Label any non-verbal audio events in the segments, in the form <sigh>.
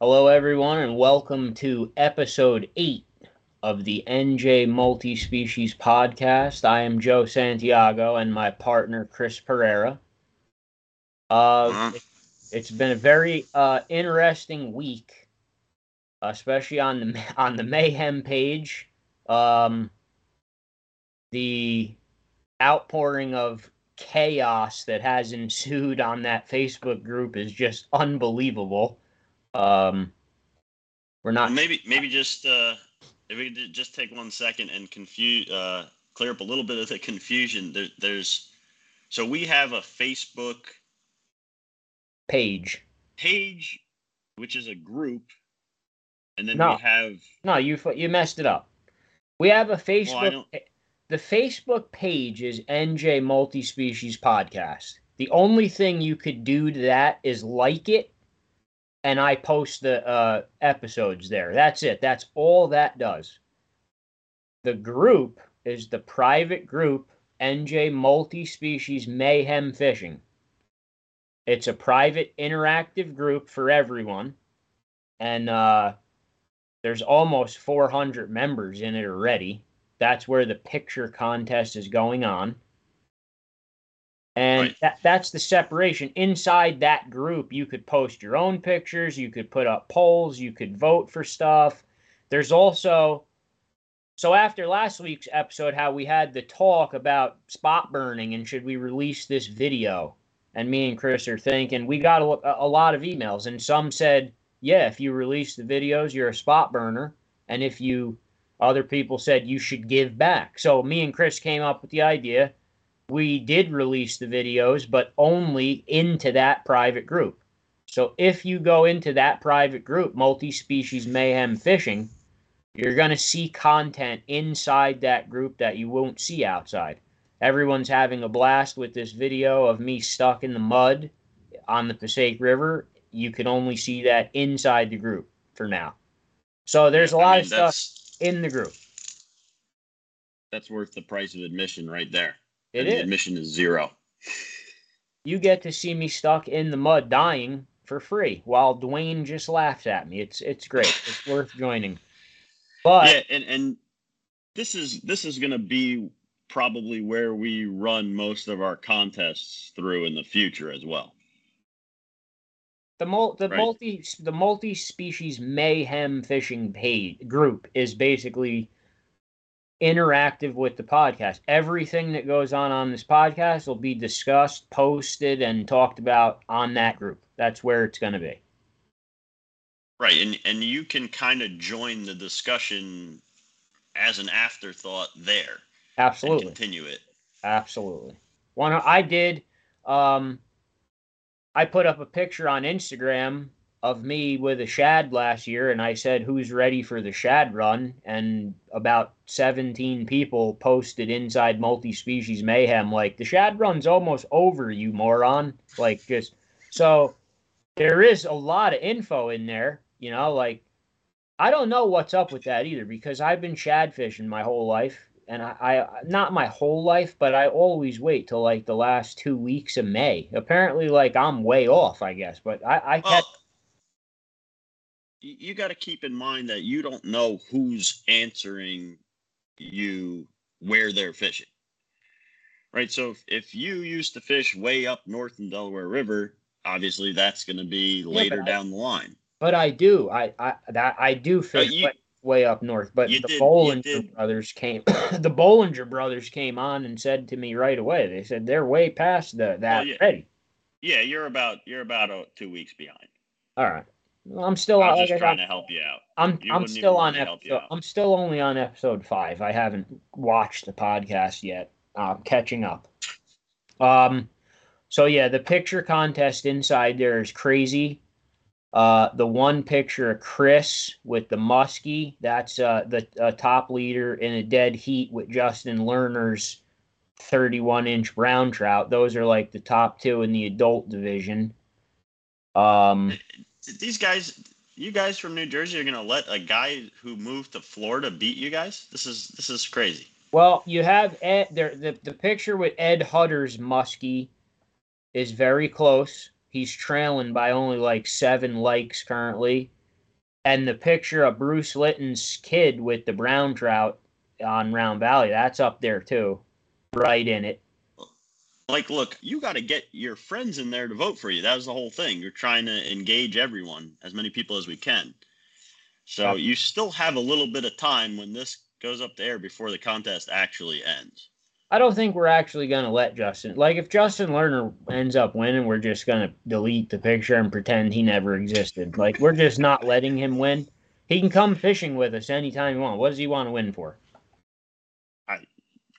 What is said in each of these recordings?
Hello, everyone, and welcome to episode eight of the NJ Multi Species Podcast. I am Joe Santiago and my partner Chris Pereira. Uh, Uh-huh. it- it's been a very uh, interesting week, especially on the <laughs> on the Mayhem page. Um, the outpouring of chaos that has ensued on that Facebook group is just unbelievable. Um, we're not Well, maybe maybe just uh, if we could just take one second and confuse uh, clear up a little bit of the confusion. There, there's so we have a Facebook page. page, which is a group, and then No. we have No, you you messed it up. We have a Facebook. don't- the Facebook page is NJ Multi Species Podcast. The only thing you could do to that is like it, and I post the uh, episodes there. That's it. That's all that does. The group is the private group NJ Multi Species Mayhem Fishing. It's a private interactive group for everyone, and uh, there's almost 400 members in it already. That's where the picture contest is going on. And Right. that, that's the separation. Inside that group, you could post your own pictures, you could put up polls, you could vote for stuff. There's also, so after last week's episode, how we had the talk about spot burning and should we release this video? And me and Chris are thinking, we got a, a lot of emails, and some said, yeah, if you release the videos, you're a spot burner. And if you, other people said you should give back. So me and Chris came up with the idea. We did release the videos, but only into that private group. So if you go into that private group, multi species mayhem fishing, you're going to see content inside that group that you won't see outside. Everyone's having a blast with this video of me stuck in the mud on the Passaic River you can only see that inside the group for now. So there's a lot mean, of stuff in the group. that's worth the price of admission right there. It the admission is zero. You get to see me stuck in the mud dying for free while Dwayne just laughs at me. It's it's great. <laughs> It's worth joining. But yeah, and and this is this is gonna be probably where we run most of our contests through in the future as well. the mul- the Right. multi the multi species mayhem fishing page group is basically interactive with the podcast. Everything that goes on on this podcast will be discussed, posted, and talked about on that group. That's where it's going to be. Right, and and you can kind of join the discussion as an afterthought there Absolutely. continue it. Absolutely. One I did um I put up a picture on Instagram of me with a shad last year and I said who's ready for the shad run and about 17 people posted inside multi-species mayhem like the shad run's almost over you moron like just so there is a lot of info in there you know like I don't know what's up with that either because I've been shad fishing my whole life and I, I not my whole life, but I always wait till like the last two weeks of May. Apparently, like I'm way off, I guess. But I, I Well, y- you got to keep in mind that you don't know who's answering you where they're fishing. Right, so if, if you used to fish way up north in Delaware River, obviously that's going to be later but I- down the line. but I do, I, I that I do fish you- way, way up north. But the did- Bollinger brothers came, <coughs> the Bollinger brothers came on and said to me right away. They said they're way past the that yeah. already. Yeah, you're about you're about uh, two weeks behind. All right. I'm still I on. was Like just I trying to help you out. I'm you I'm still on let me help you episode. I'm still only on episode five. I haven't watched the podcast yet. I'm catching up. Um, so yeah, the picture contest inside there is crazy. Uh, the one picture of Chris with the muskie, that's uh, the uh, top leader in a dead heat with Justin Lerner's 31 inch brown trout. Those are like the top two in the adult division. Um, These guys, you guys from New Jersey, are going to let a guy who moved to Florida beat you guys? This is this is crazy. Well, you have Ed, there, the the picture with Ed Hutter's muskie is very close. He's trailing by only like seven likes currently. and the picture of Bruce Litton's kid with the brown trout on Round Valley, that's up there too, right in it. Like, look, you got to get your friends in there to vote for you. That was the whole thing. You're trying to engage everyone, as many people as we can. So Yeah. you still have a little bit of time when this goes up to air before the contest actually ends. I don't think we're actually going to let Justin. Like, if Justin Lerner ends up winning, we're just going to delete the picture and pretend he never existed. Like, we're just not letting him win. He can come fishing with us anytime he wants. What does he want to win for?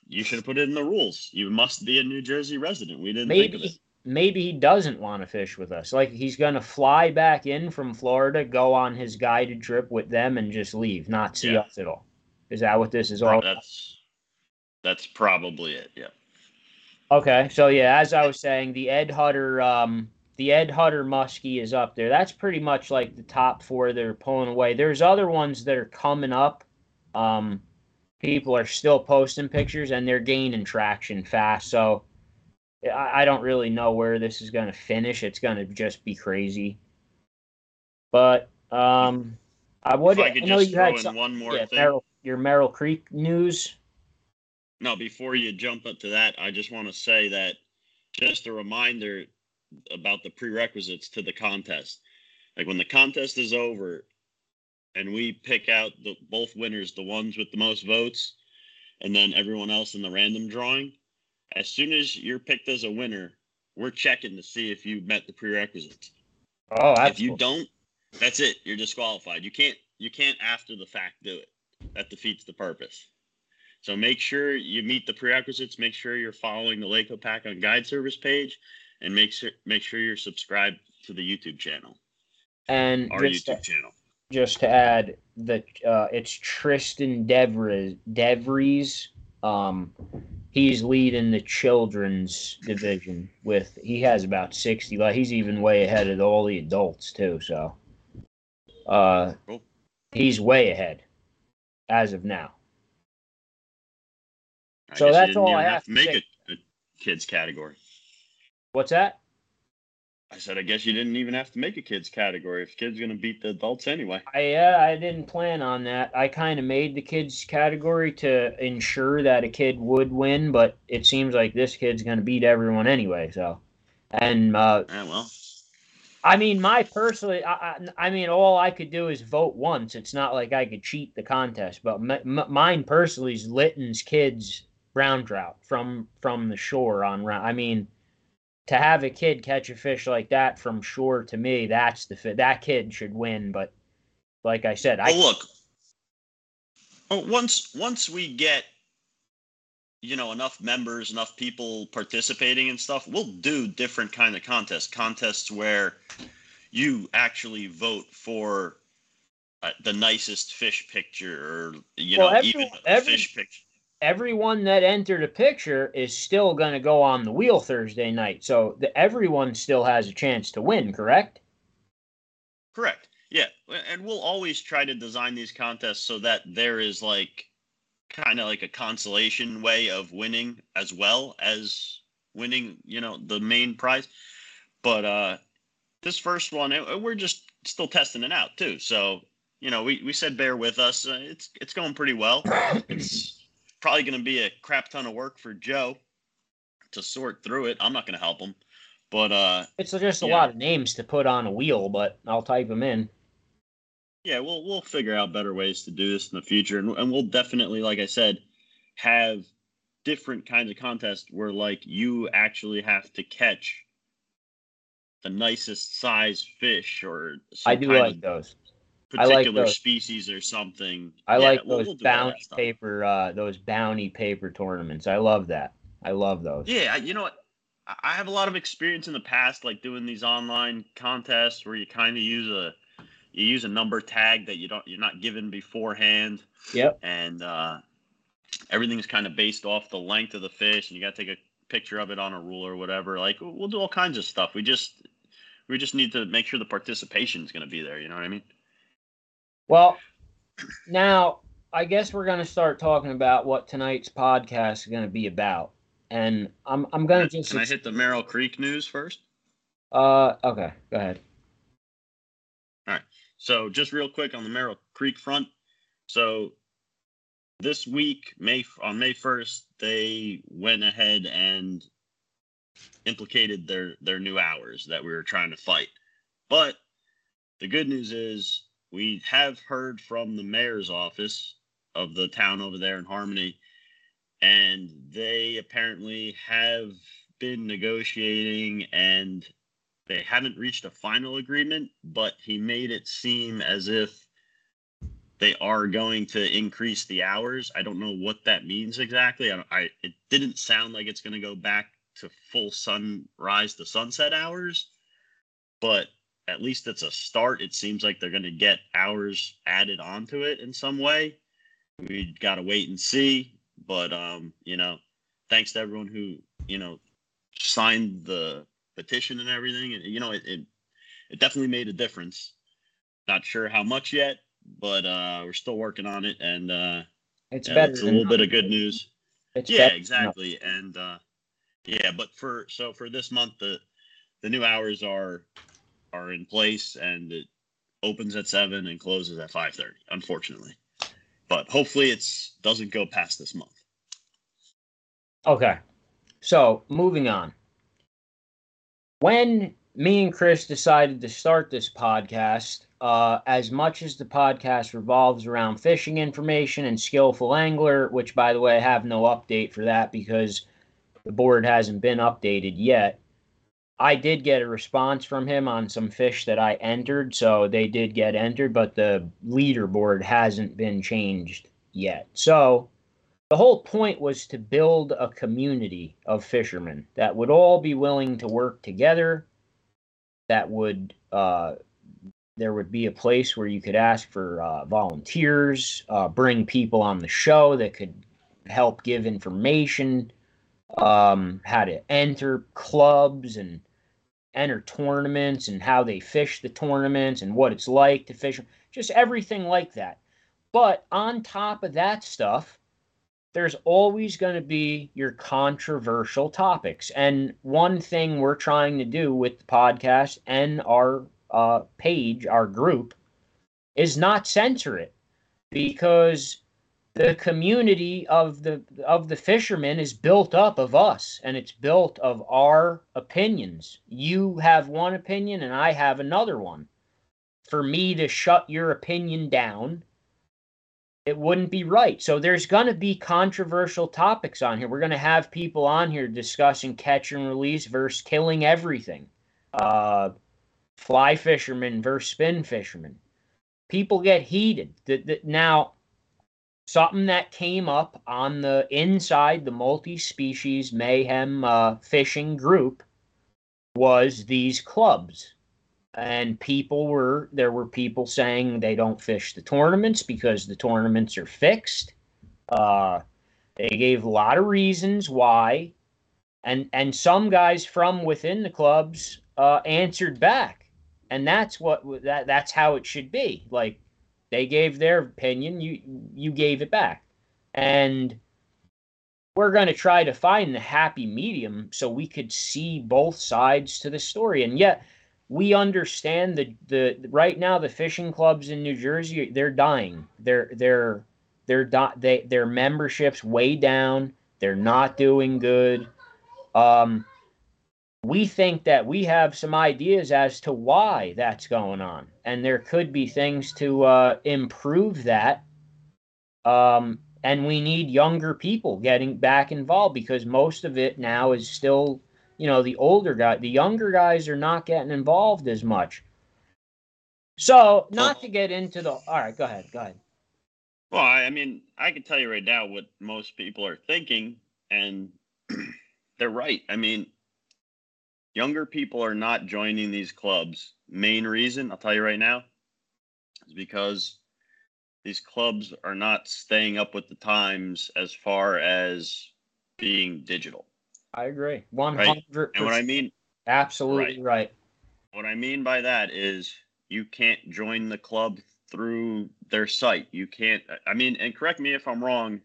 You should have put it in the rules. You must be a New Jersey resident. We didn't think of it. Maybe, maybe he doesn't want to fish with us. Like, he's going to fly back in from Florida, go on his guided trip with them, and just leave, not see Yeah. us at all. Is that what this is all? That's that's probably it. Yeah. Okay, so yeah, as I was saying, the Ed Hutter, um, the Ed Hutter Muskie is up there. That's pretty much like the top four that are pulling away. There's other ones that are coming up. Um, people are still posting pictures and they're gaining traction fast. So I, I don't really know where this is going to finish. It's going to just be crazy. But um, I would. if I I, could know just you throw had in some, one more yeah, thing. Merrill, your Merrill Creek news. No, before you jump up to that, I just want to say that just a reminder about the prerequisites to the contest. Like when the contest is over and we pick out the both winners, the ones with the most votes, and then everyone else in the random drawing, as soon as you're picked as a winner, we're checking to see if you met the prerequisites. Oh, if you cool. don't, that's it. You're disqualified. You can't you can't after the fact do it. That defeats the purpose. So make sure you meet the prerequisites. Make sure you're following the Lake Hopatcong Guide Service page, and make sure make sure you're subscribed to the YouTube channel, and our YouTube channel. Just to add that uh, it's Tristan Devries. Devries. Um, he's leading the children's division with he has about sixty. Like he's even way ahead of all the adults too. So, uh, Cool. he's way ahead as of now. I So that's all I have to to make say. a, a kids category. What's that? I said, I guess you didn't even have to make a kids category if kids gonna beat the adults anyway. I uh, I didn't plan on that. I kind of made the kids category to ensure that a kid would win, but it seems like this kid's going to beat everyone anyway. So, and uh, Yeah, well, I mean, my personally, I, I, I mean, all I could do is vote once. It's not like I could cheat the contest, but m- m- mine personally is Litton's kids brown trout from from the shore on round. I mean, to have a kid catch a fish like that from shore to me, that's the fit. That kid should win. But like I said, I look. Oh, once once we get you know enough members, enough people participating and stuff, we'll do different kind of contests. Contests where you actually vote for uh, the nicest fish picture, or you Well, know, every- even every- fish picture. Everyone that entered a picture is still going to go on the wheel Thursday night. So the, everyone still has a chance to win, correct? Correct. Yeah, and we'll always try to design these contests so that there is like kind of like a consolation way of winning as well as winning, you know, the main prize. But uh this first one, uh, we're just still testing it out too. So, you know, we we said bear with us. Uh, it's it's going pretty well. It's probably going to be a crap ton of work for Joe to sort through it. I'm not going to help him. But uh It's just a Yeah. lot of names to put on a wheel, but I'll type them in. yeah, we'll we'll figure out better ways to do this in the future, and and we'll definitely, like I said, have different kinds of contests where like you actually have to catch the nicest size fish or I do like those. I like particular those. species or something. I Yeah, like those we'll do all that bounty paper, uh, those bounty paper tournaments. I love that. I love those. Yeah, you know what? I- I have a lot of experience in the past, like doing these online contests where you kind of use a you use a number tag that you don't you're not given beforehand. Yep. and uh, everything's kind of based off the length of the fish, and you got to take a picture of it on a rule or whatever. Like we'll do all kinds of stuff. We just we just need to make sure the participation is going to be there. You know what I mean? Well, now I guess we're going to start talking about what tonight's podcast is going to be about, and I'm I'm going to just Can I hit the Merrill Creek news first? uh okay, go ahead. All right. So just real quick on the Merrill Creek front. So this week, May on May first, they went ahead and implicated their their new hours that we were trying to fight. But the good news is we have heard from the mayor's office of the town over there in Harmony, and they apparently have been negotiating and they haven't reached a final agreement, but he made it seem as if they are going to increase the hours. I don't know what that means exactly. I, I it didn't sound like it's going to go back to full sunrise to sunset hours, but at least it's a start. It seems like they're going to get hours added onto it in some way. We got to wait and see, but um, you know, thanks to everyone who you know signed the petition and everything. And you know, it, it it definitely made a difference. Not sure how much yet, but uh, we're still working on it, and uh, It's yeah, better. it's a little bit of good news. It's yeah, exactly, and uh, yeah, but for so for this month, the the new hours are are in place, and it opens at seven and closes at five thirty. Unfortunately, but hopefully it's doesn't go past this month. Okay. So moving on. When me and Chris decided to start this podcast, uh, as much as the podcast revolves around fishing information and skillful angler, which by the way I have no update for that because the board hasn't been updated yet. I did get a response from him on some fish that I entered, so they did get entered, but the leaderboard hasn't been changed yet. So the whole point was to build a community of fishermen that would all be willing to work together that would uh, there would be a place where you could ask for uh, volunteers uh, bring people on the show that could help give information um, how to enter clubs and enter tournaments and how they fish the tournaments and what it's like to fish just everything like that. But on top of that stuff there's always going to be your controversial topics. And one thing we're trying to do with the podcast and our uh, page, our group, is not censor it. Because the community of the of the fishermen is built up of us and it's built of our opinions. You have one opinion and I have another one. For me to shut your opinion down it wouldn't be right. So there's going to be controversial topics on here. We're going to have people on here discussing catch and release versus killing everything, uh, fly fishermen versus spin fishermen. People get heated. Now, something that came up on the inside the multi-species mayhem uh, fishing group was these clubs. And people were there were people saying they don't fish the tournaments because the tournaments are fixed. Uh, they gave a lot of reasons why. And and some guys from within the clubs uh, answered back. And that's what that that's how it should be. Like they gave their opinion you you gave it back and we're going to try to find the happy medium so we could see both sides to the story and yet we understand the the right now the fishing clubs in New Jersey they're dying. They're they're they're di- they their memberships way down. They're not doing good. Um, we think that we have some ideas as to why that's going on, and there could be things to uh, improve that. Um, and we need younger people getting back involved because most of it now is still you know the older guy the younger guys are not getting involved as much so not to get into the all right go ahead go ahead Well, I I mean, I can tell you right now what most people are thinking, and <clears throat> they're right. I mean, younger people are not joining these clubs. Main reason, I'll tell you right now, is because these clubs are not staying up with the times as far as being digital. i agree 100 And what I mean, absolutely right. what I mean by that is you can't join the club through their site. You can't. I mean, and correct me if I'm wrong,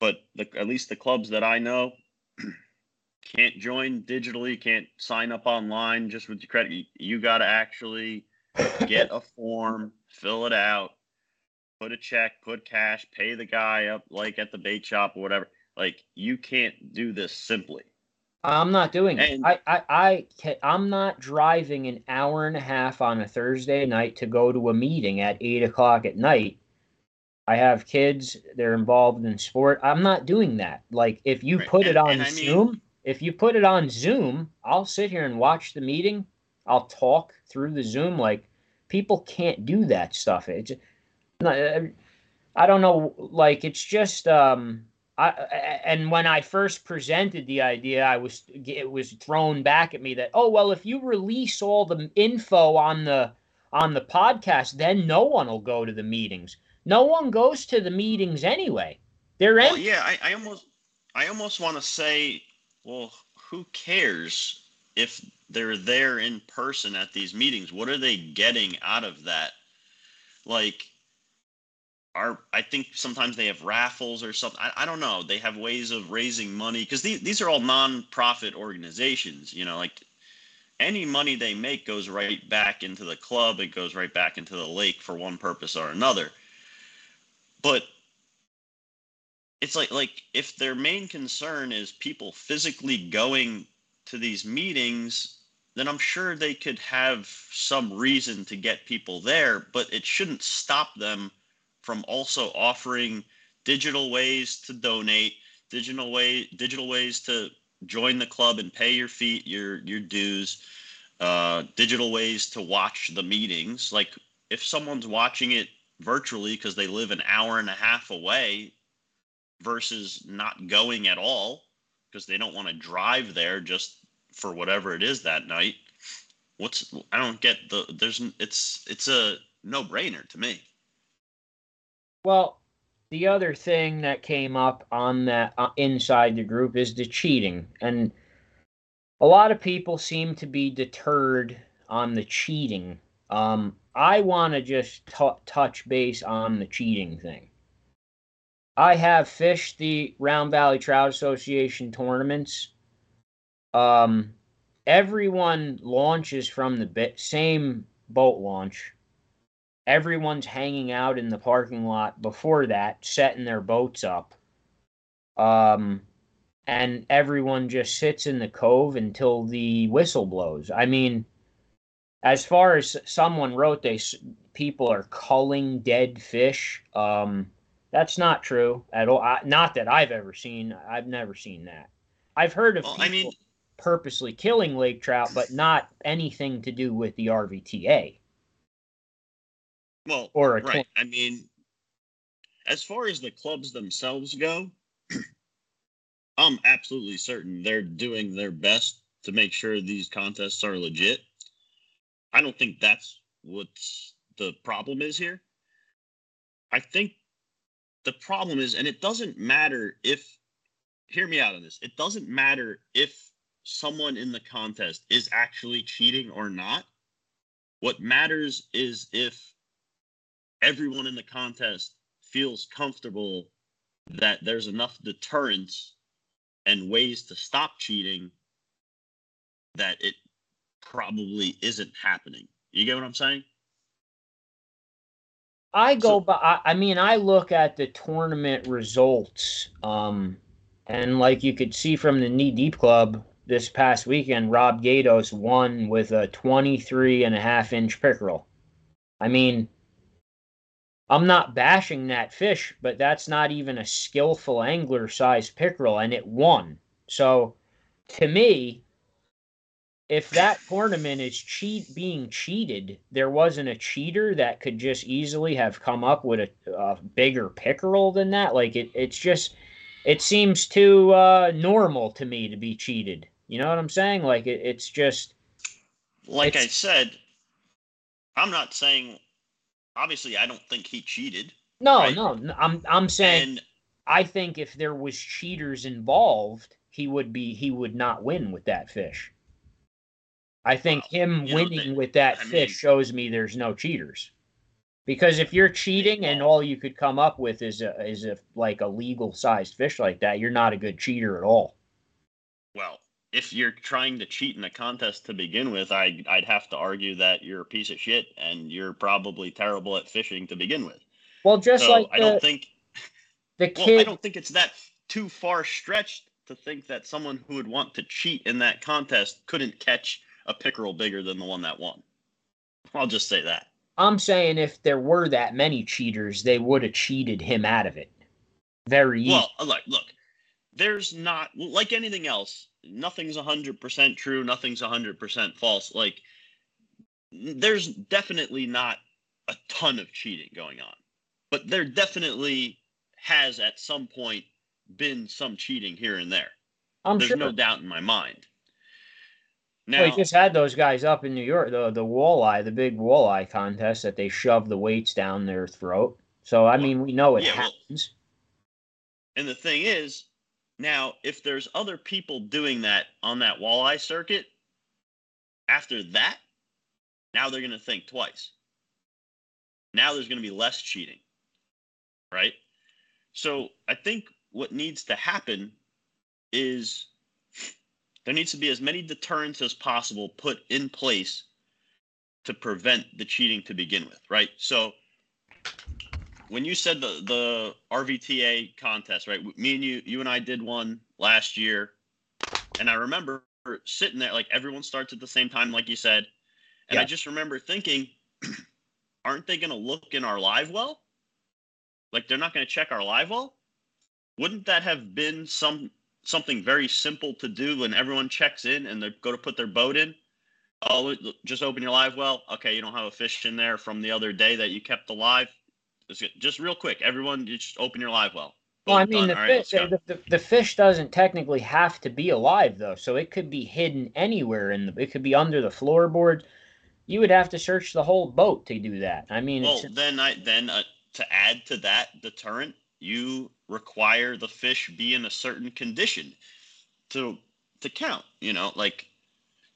but the, at least the clubs that I know <clears throat> can't join digitally. Can't sign up online just with your credit. You, you got to actually get a form, fill it out, put a check, put cash, pay the guy up like at the bait shop or whatever. Like you can't do this simply. I'm not doing it. And- I, I, I, I'm not driving an hour and a half on a Thursday night to go to a meeting at eight o'clock at night. I have kids; they're involved in sport. I'm not doing that. Like, if you Right, put it on and I mean- Zoom, if you put it on Zoom, I'll sit here and watch the meeting. I'll talk through the Zoom. Like, people can't do that stuff. It's not. I don't know. Like, it's just um. I, and when I first presented the idea, I was it was thrown back at me that oh well, if you release all the info on the on the podcast, then no one will go to the meetings. No one goes to the meetings anyway. They're Well, empty. yeah, I, I almost I almost want to say, well, who cares if they're there in person at these meetings? What are they getting out of that? Like are I think sometimes they have raffles or something. I, I don't know. They have ways of raising money because these these are all non-profit organizations. You know, like any money they make goes right back into the club. It goes right back into the lake for one purpose or another. But it's like like if their main concern is people physically going to these meetings then i'm sure they could have some reason to get people there but it shouldn't stop them from also offering digital ways to donate digital way digital ways to join the club and pay your fee your your dues uh, digital ways to watch the meetings. Like if someone's watching it virtually because they live an hour and a half away versus not going at all because they don't want to drive there just for whatever it is that night what's i don't get the there's it's it's a no brainer to me Well, the other thing that came up on that uh, inside the group is the cheating, and a lot of people seem to be deterred on the cheating. Um, I want to just t- touch base on the cheating thing. I have fished the Round Valley Trout Association tournaments. Um, everyone launches from the bi- same boat launch everyone's hanging out in the parking lot before that, setting their boats up. Um, and everyone just sits in the cove until the whistle blows. I mean, as far as someone wrote, they people are culling dead fish. Um, that's not true at all. I, not that I've ever seen. I've never seen that. I've heard of well people i mean purposely killing lake trout, but not anything to do with the RVTA well or a right i mean as far as the clubs themselves go <clears throat> i'm absolutely certain they're doing their best to make sure these contests are legit i don't think that's what the problem is here i think the problem is and it doesn't matter if hear me out on this it doesn't matter if someone in the contest is actually cheating or not what matters is if everyone in the contest feels comfortable that there's enough deterrence and ways to stop cheating that it probably isn't happening. You get what I'm saying? I go So- by. I, mean, I look at the tournament results, um, and like you could see from the Knee Deep Club this past weekend, Rob Gatos won with a 23 and a half inch pickerel. I mean, I'm not bashing that fish, but that's not even a skillful angler size pickerel, and it won. So, to me, if that tournament is cheat being cheated, there wasn't a cheater that could just easily have come up with a, a bigger pickerel than that. Like it, it's just, it seems too uh, normal to me to be cheated. You know what I'm saying? Like it, it's just, Like I said, I'm not saying obviously I don't think he cheated. no, Right. no. n- I'm, I'm saying, And I think if there was cheaters involved, he would be, he would not win with that fish. I think Well, him winning with that I fish mean- shows me there's no cheaters. Because if you're cheating and all you could come up with is a is a like a legal sized fish like that, you're not a good cheater at all. well, if you're trying to cheat in a contest to begin with, I I'd have to argue that you're a piece of shit and you're probably terrible at fishing to begin with. Well, just so like I the, don't think <laughs> the well. I don't think it's that too far stretched to think that someone who would want to cheat in that contest couldn't catch a pickerel bigger than the one that won. I'll just say that. I'm saying if there were that many cheaters, they would have cheated him out of it. Very easy. Well, uh, look, look. There's not like anything else. Nothing's hundred percent true. Nothing's hundred percent false. Like there's definitely not a ton of cheating going on, but there definitely has at some point been some cheating here and there. I'm There's sure. no doubt in my mind. Now, well, he just had those guys up in New York, the the walleye, the big walleye contest that they shoved the weights down their throat. So I Well, mean, we know it yeah, well- happens. and the thing is, now if there's other people doing that on that walleye circuit, after that, now they're going to think twice. Now there's going to be less cheating, right? So I think what needs to happen is there needs to be as many deterrents as possible put in place to prevent the cheating to begin with, right? So when you said the the RVTA contest, right? Me and you, you and I did one last year, and I remember sitting there, like everyone starts at the same time, like you said, and I just remember thinking, <clears throat> aren't they going to look in our live well? Like they're not going to check our live well? Wouldn't that have been some something very simple to do when everyone checks in and they go to put their boat in? Oh, just open your live well. Okay, you don't have a fish in there from the other day that you kept alive. Just- Just real quick, everyone, you just open your live well. Well, I mean, done. the, All fish, the, the, the fish doesn't technically have to be alive though, so it could be hidden anywhere in the. It could be under the floorboard. You would have to search the whole boat to do that. I mean, Well, it's, then I then uh, to add to that deterrent, you require the fish be in a certain condition to to count. You know, like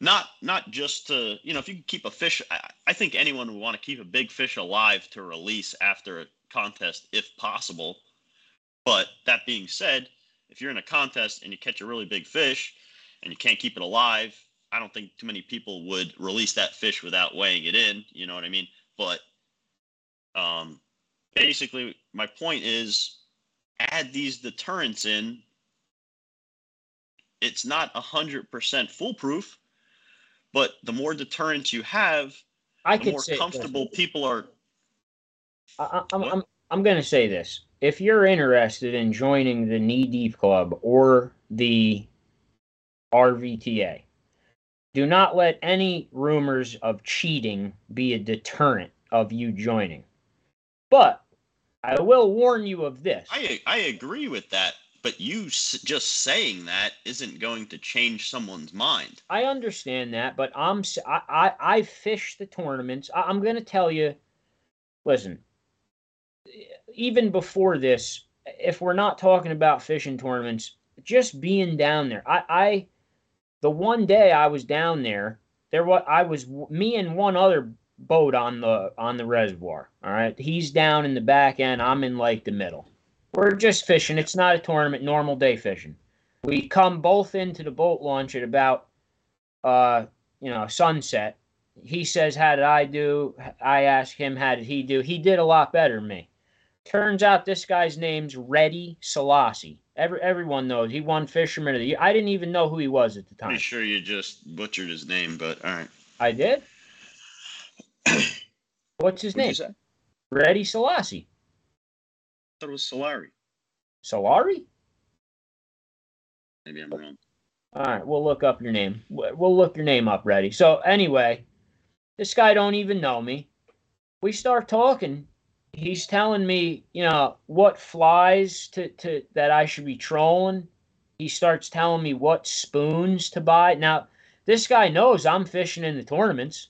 not not just to you know if you can keep a fish. I, I think anyone would want to keep a big fish alive to release after a contest if possible. But that being said, if you're in a contest and you catch a really big fish and you can't keep it alive, I don't think too many people would release that fish without weighing it in. You know what I mean? But um, basically, my point is add these deterrents in. It's not a hundred percent foolproof, but the more deterrents you have, I the more say comfortable people are. I, I- I'm, I'm, I'm going to say this. If you're interested in joining the Knee Deep Club or the RVTA, do not let any rumors of cheating be a deterrent of you joining. But I will warn you of this. I I agree with that, but you s- just saying that isn't going to change someone's mind. I understand that, but I'm I I, I fish the tournaments. I, I'm going to tell you. Listen, even before this, if we're not talking about fishing tournaments, just being down there, I I the one day I was down there, there what I was me and one other boat on the on the reservoir. All right, he's down in the back end. I'm in like the middle. We're just fishing. It's not a tournament. Normal day fishing. We come both into the boat launch at about uh you know sunset. He says, "How did I do?" I ask him, "How did he do?" He did a lot better than me. Turns out this guy's name's Reddy Selassie. Every everyone knows he won Fisherman of the Year. I didn't even know who he was at the time. Pretty sure you just butchered his name, but all right. I did. <clears throat> What's his What'd name? you say? I thought it was Solari. Solari? Maybe I'm wrong. All right, we'll look up your name. We'll look your name up, Reddy. So anyway, this guy don't even know me. We start talking. He's telling me, you know, what flies to, to that I should be trolling. He starts telling me what spoons to buy. Now, this guy knows I'm fishing in the tournaments,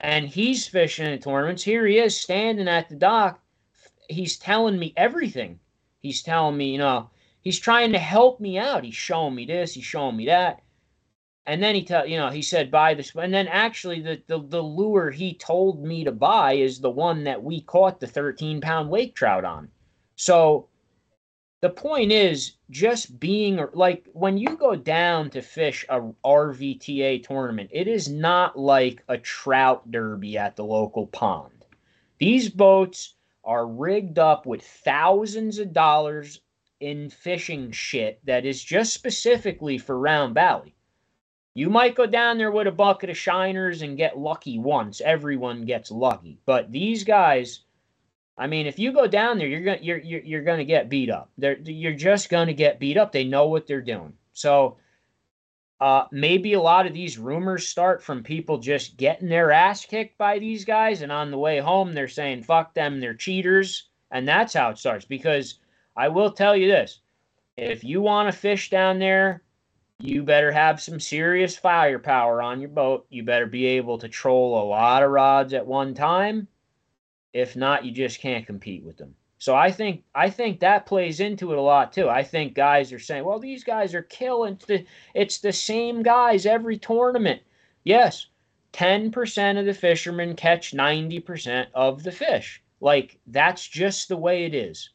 and he's fishing in tournaments. Here he is standing at the dock. He's telling me everything. He's telling me, you know, he's trying to help me out. He's showing me this, he's showing me that. And then he tell you know, he said buy this and then actually the, the the lure he told me to buy is the one that we caught the 13 pound lake trout on. So the point is just being like when you go down to fish a RVTA tournament, it is not like a trout derby at the local pond. These boats are rigged up with thousands of dollars in fishing shit that is just specifically for Round Valley. You might go down there with a bucket of shiners and get lucky once. Everyone gets lucky. But these guys I mean, if you go down there, you're gonna you're you're, you're gonna get beat up. They're you're just gonna get beat up. They know what they're doing. So uh, maybe a lot of these rumors start from people just getting their ass kicked by these guys, and on the way home they're saying "fuck them," they're cheaters, and that's how it starts. Because I will tell you this: if you want to fish down there, you better have some serious firepower on your boat. You better be able to troll a lot of rods at one time if not, you just can't compete with them. So I think I think that plays into it a lot too. I think guys are saying, "Well, these guys are killing. It's the, it's the same guys every tournament." Yes, 10% of the fishermen catch 90% of the fish. Like that's just the way it is.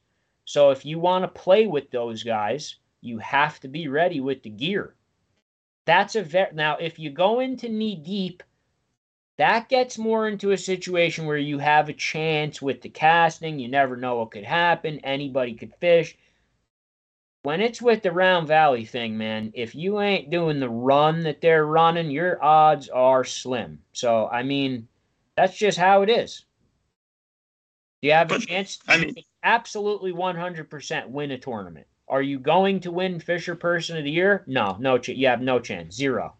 So if you want to play with those guys, you have to be ready with the gear. That's a very now if you go into knee deep that gets more into a situation where you have a chance with the casting. You never know what could happen. Anybody could fish. When it's with the Round Valley thing, man, if you ain't doing the run that they're running, your odds are slim. So, I mean, that's just how it is. Do you have a chance to I mean, absolutely 100% win a tournament? Are you going to win Fisher Person of the Year? No, no, you have no chance. Zero.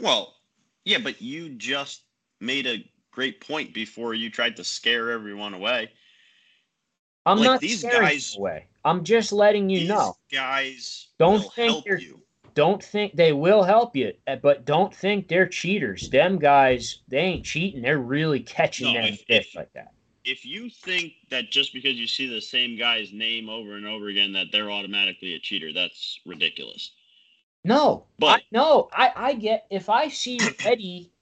Well, yeah, but you just made a great point before you tried to scare everyone away. I'm like not these guys away. I'm just letting you know. Guys, don't think they're, you. Don't think they will help you, eh, but don't think they're cheaters. Them guys, they ain't cheating. They're really catching no, them if, fish if, like that. If you think that just because you see the same guy's name over and over again that they're automatically a cheater, that's ridiculous. No, but I, no, I I get if I see <coughs> Reddy,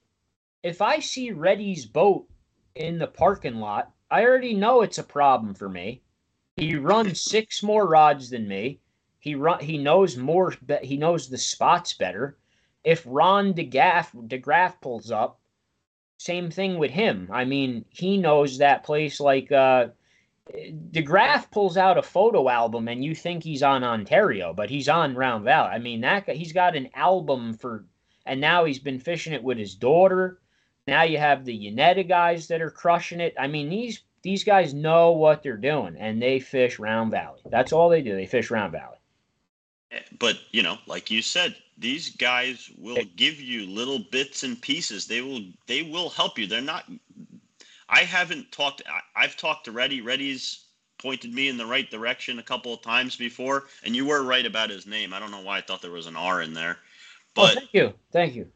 if I see Reddy's boat in the parking lot, I already know it's a problem for me. He runs <coughs> six more rods than me. He run he knows more. He knows the spots better. If Ron DeGaff DeGraff pulls up, same thing with him. I mean, he knows that place like uh, DeGraff pulls out a photo album and you think he's on Ontario, but he's on Round Valley. I mean, that he's got an album for, and now he's been fishing it with his daughter. Now you have the Yanetta guys that are crushing it. I mean, these these guys know what they're doing, and they fish Round Valley. That's all they do. They fish Round Valley. But you know, like you said, these guys will give you little bits and pieces. They will they will help you. They're not I haven't talked. I've talked to Reddy. Reddy's pointed me in the right direction a couple of times before, and you were right about his name. I don't know why I thought there was an R in there, oh, but oh, thank you, thank you.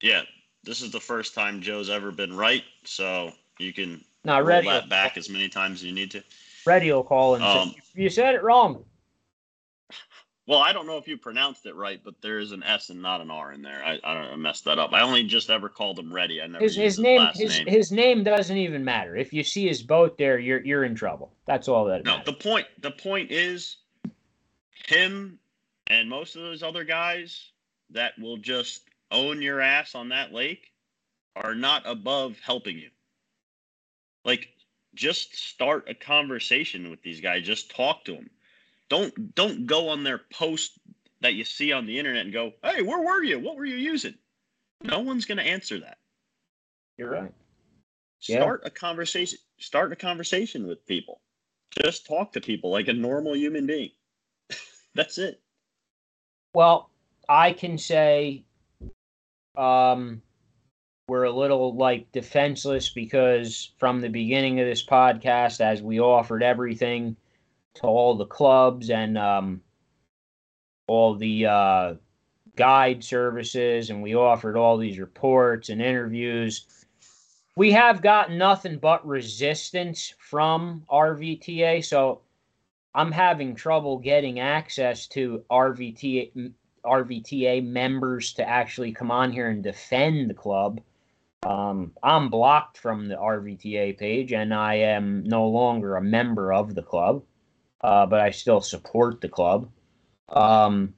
Yeah, this is the first time Joe's ever been right, so you can now, roll that back as many times as you need to. Reddy will call and um, say, "You said it wrong." Well, I don't know if you pronounced it right, but there is an S and not an R in there. I, I don't I messed that up. I only just ever called him Reddy. I never his, his name his name. his name doesn't even matter. If you see his boat there, you're you're in trouble. That's all that. No, matters. the point the point is him and most of those other guys that will just own your ass on that lake are not above helping you. Like just start a conversation with these guys. Just talk to them don't don't go on their post that you see on the internet and go, "Hey, where were you? What were you using?" No one's going to answer that. You're right. Start yeah. a conversation. Start a conversation with people. Just talk to people like a normal human being. <laughs> That's it. Well, I can say um, we're a little like defenseless because from the beginning of this podcast, as we offered everything to all the clubs and um, all the uh, guide services, and we offered all these reports and interviews. We have gotten nothing but resistance from RVTA, so I'm having trouble getting access to RVTA RVTA members to actually come on here and defend the club. Um, I'm blocked from the RVTA page, and I am no longer a member of the club. Uh, but I still support the club. Um,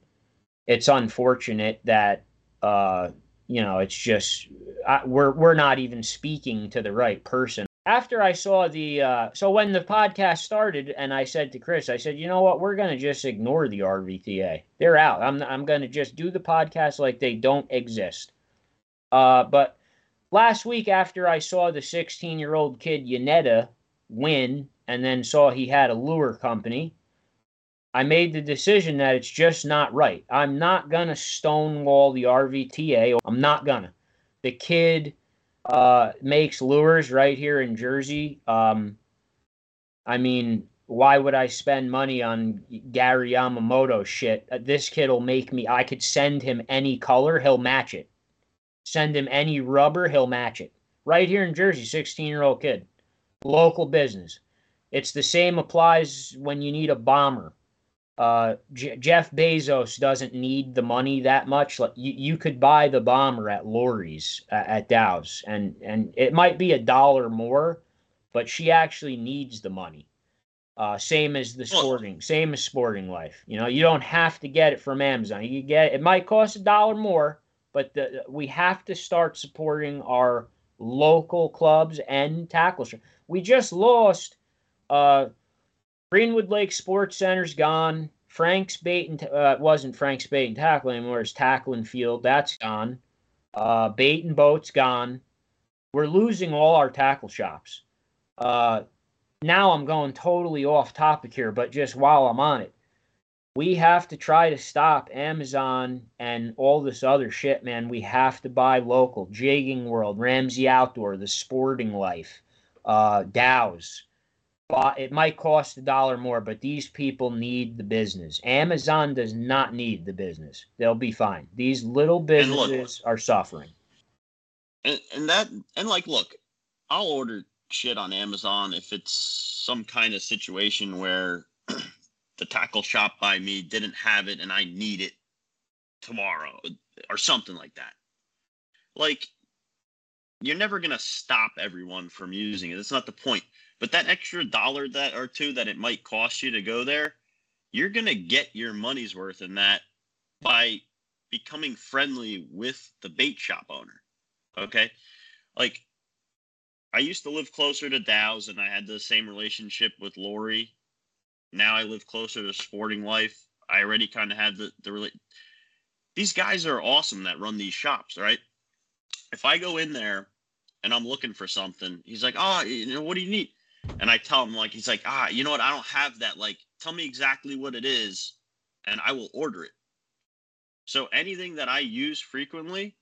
it's unfortunate that uh, you know it's just I, we're we're not even speaking to the right person. After I saw the uh, so when the podcast started, and I said to Chris, I said, you know what, we're gonna just ignore the RVTA. They're out. I'm I'm gonna just do the podcast like they don't exist. Uh, but last week after I saw the 16 year old kid Yanetta win and then saw he had a lure company, I made the decision that it's just not right. I'm not going to stonewall the RVTA. I'm not going to. The kid uh, makes lures right here in Jersey. Um, I mean, why would I spend money on Gary Yamamoto shit? Uh, this kid will make me, I could send him any color, he'll match it. Send him any rubber, he'll match it. Right here in Jersey, 16 year old kid. Local business. It's the same applies when you need a bomber. Uh, J- Jeff Bezos doesn't need the money that much. Like you, you could buy the bomber at Lori's uh, at Dow's, and and it might be a dollar more, but she actually needs the money. Uh, same as the sporting, same as sporting life. You know, you don't have to get it from Amazon. You get it might cost a dollar more, but the, we have to start supporting our local clubs and tackles. We just lost uh, Greenwood Lake Sports Center's gone. Frank's bait and uh, wasn't Frank's bait and tackle anymore. It's tackling field. That's gone. Uh, bait and boat's gone. We're losing all our tackle shops. Uh, now I'm going totally off topic here, but just while I'm on it, we have to try to stop Amazon and all this other shit, man. We have to buy local. Jigging World, Ramsey Outdoor, The Sporting Life, uh, Dow's it might cost a dollar more, but these people need the business. Amazon does not need the business. They'll be fine. These little businesses look, are suffering. And, and that and like look, I'll order shit on Amazon if it's some kind of situation where <clears throat> the tackle shop by me didn't have it and I need it tomorrow or something like that. Like you're never going to stop everyone from using it. That's not the point. But that extra dollar that or two that it might cost you to go there, you're going to get your money's worth in that by becoming friendly with the bait shop owner. Okay? Like I used to live closer to Dow's and I had the same relationship with Lori. Now I live closer to Sporting Life. I already kind of had the the These guys are awesome that run these shops, right? If I go in there and I'm looking for something, he's like, "Oh, you know, what do you need?" And I tell him like he's like, ah, you know what? I don't have that. Like, tell me exactly what it is, and I will order it. So anything that I use frequently,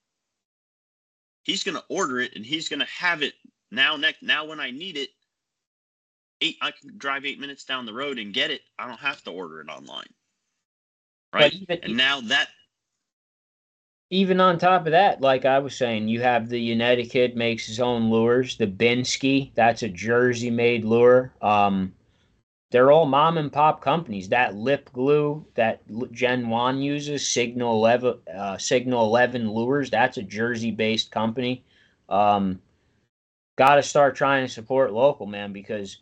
he's gonna order it and he's gonna have it now. Next now when I need it, eight I can drive eight minutes down the road and get it. I don't have to order it online. Right. Even, and now that even on top of that, like I was saying, you have the United kid makes his own lures. The Binsky, that's a Jersey made lure. Um, they're all mom and pop companies. That lip glue that Gen Wan uses, Signal Eleven, uh, Signal Eleven Lures, that's a Jersey based company. Um, Got to start trying to support local, man, because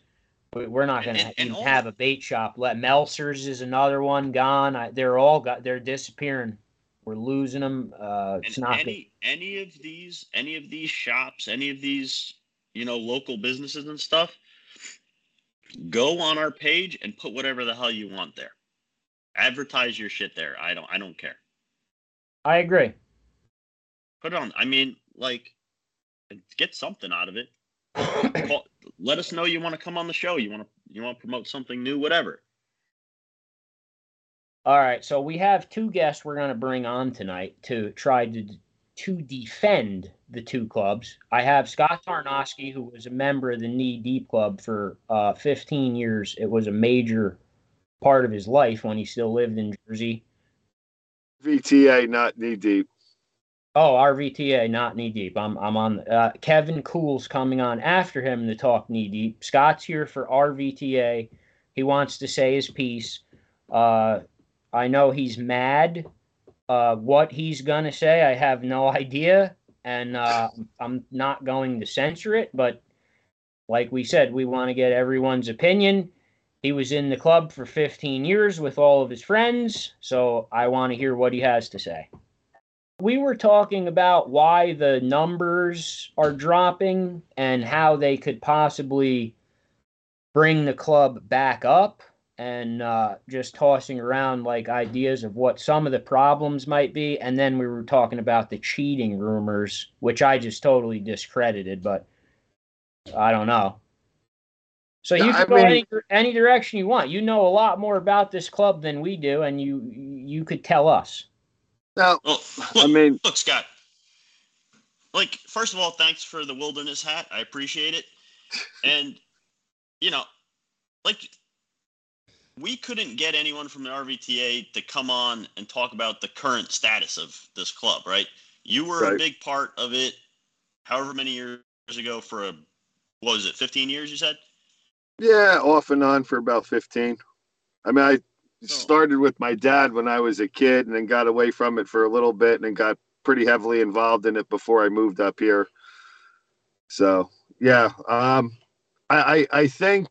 we're not going to have a bait shop. Let Meltzer's is another one gone. I, they're all got they're disappearing. We're losing them. Uh, it's not any good. any of these any of these shops, any of these you know local businesses and stuff. Go on our page and put whatever the hell you want there. Advertise your shit there. I don't I don't care. I agree. Put it on. I mean, like, get something out of it. <coughs> Call, let us know you want to come on the show. You want to you want to promote something new, whatever. All right, so we have two guests we're going to bring on tonight to try to to defend the two clubs. I have Scott Tarnowski, who was a member of the Knee Deep Club for uh, 15 years. It was a major part of his life when he still lived in Jersey. VTA, not Knee Deep. Oh, RVTA, not Knee Deep. I'm I'm on. Uh, Kevin Cool's coming on after him to talk Knee Deep. Scott's here for RVTA. He wants to say his piece. Uh, I know he's mad. Uh, what he's going to say, I have no idea. And uh, I'm not going to censor it. But like we said, we want to get everyone's opinion. He was in the club for 15 years with all of his friends, so I want to hear what he has to say. We were talking about why the numbers are dropping and how they could possibly bring the club back up and uh, just tossing around like ideas of what some of the problems might be. And then we were talking about the cheating rumors, which I just totally discredited, but I don't know. So you can I go mean, any any direction you want. You know a lot more about this club than we do, and you you could tell us. No, well, look, I mean, look, Scott. Like, first of all, thanks for the wilderness hat. I appreciate it. And you know, like, we couldn't get anyone from the RVTA to come on and talk about the current status of this club, right? You were right. a big part of it, however many years ago. For a what was it, fifteen years? You said. Yeah, off and on for about 15. I mean, I started with my dad when I was a kid and then got away from it for a little bit and then got pretty heavily involved in it before I moved up here. So, yeah, um, I, I, I think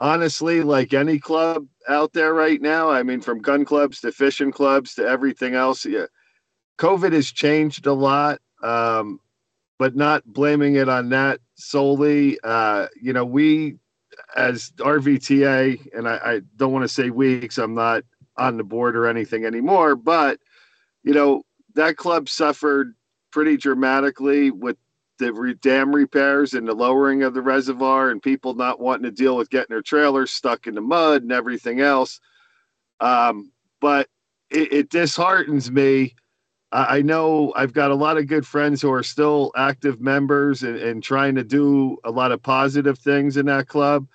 honestly, like any club out there right now, I mean, from gun clubs to fishing clubs to everything else, yeah, COVID has changed a lot. Um, but not blaming it on that solely. Uh, you know, we as RVTA, and I, I don't want to say weeks, I'm not on the board or anything anymore, but you know, that club suffered pretty dramatically with the dam repairs and the lowering of the reservoir and people not wanting to deal with getting their trailers stuck in the mud and everything else. Um, but it, it disheartens me I know I've got a lot of good friends who are still active members and, and trying to do a lot of positive things in that club.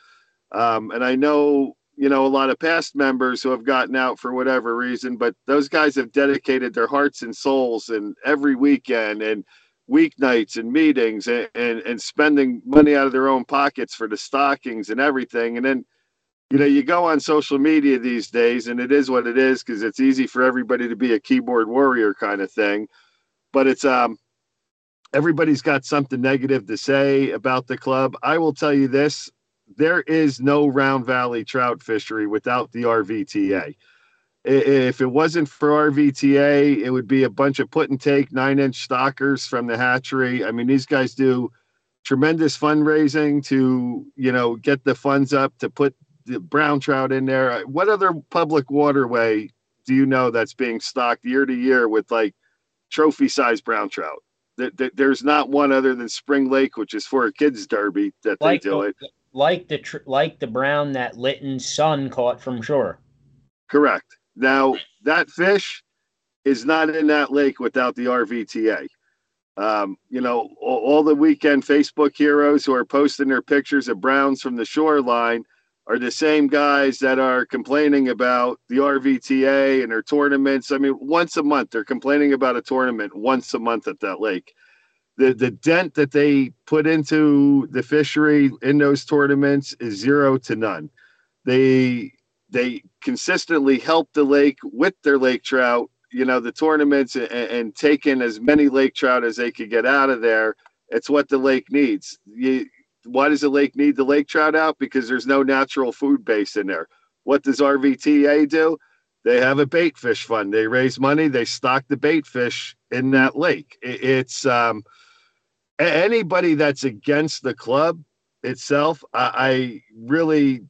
Um, and I know, you know, a lot of past members who have gotten out for whatever reason, but those guys have dedicated their hearts and souls and every weekend and weeknights and meetings and, and, and spending money out of their own pockets for the stockings and everything. And then you know, you go on social media these days, and it is what it is because it's easy for everybody to be a keyboard warrior kind of thing. But it's um, everybody's got something negative to say about the club. I will tell you this: there is no Round Valley trout fishery without the RVTA. If it wasn't for RVTA, it would be a bunch of put and take nine inch stockers from the hatchery. I mean, these guys do tremendous fundraising to you know get the funds up to put the brown trout in there. Uh, what other public waterway do you know that's being stocked year to year with like trophy size brown trout? There's not one other than Spring Lake, which is for a kids derby that like they do the, it. Like the tr- like the brown that Litton's son caught from shore. Correct. Now that fish is not in that lake without the RVTA. Um, you know, all, all, the weekend Facebook heroes who are posting their pictures of browns from the shoreline are the same guys that are complaining about the RVTA and their tournaments. I mean, once a month they're complaining about a tournament once a month at that lake. The the dent that they put into the fishery in those tournaments is zero to none. They they consistently help the lake with their lake trout, you know, the tournaments and, and take in as many lake trout as they could get out of there. It's what the lake needs. You, why does the lake need the lake trout out? Because there's no natural food base in there. What does RVTA do? They have a bait fish fund. They raise money. They stock the bait fish in that lake. It's um, anybody that's against the club itself. I, I really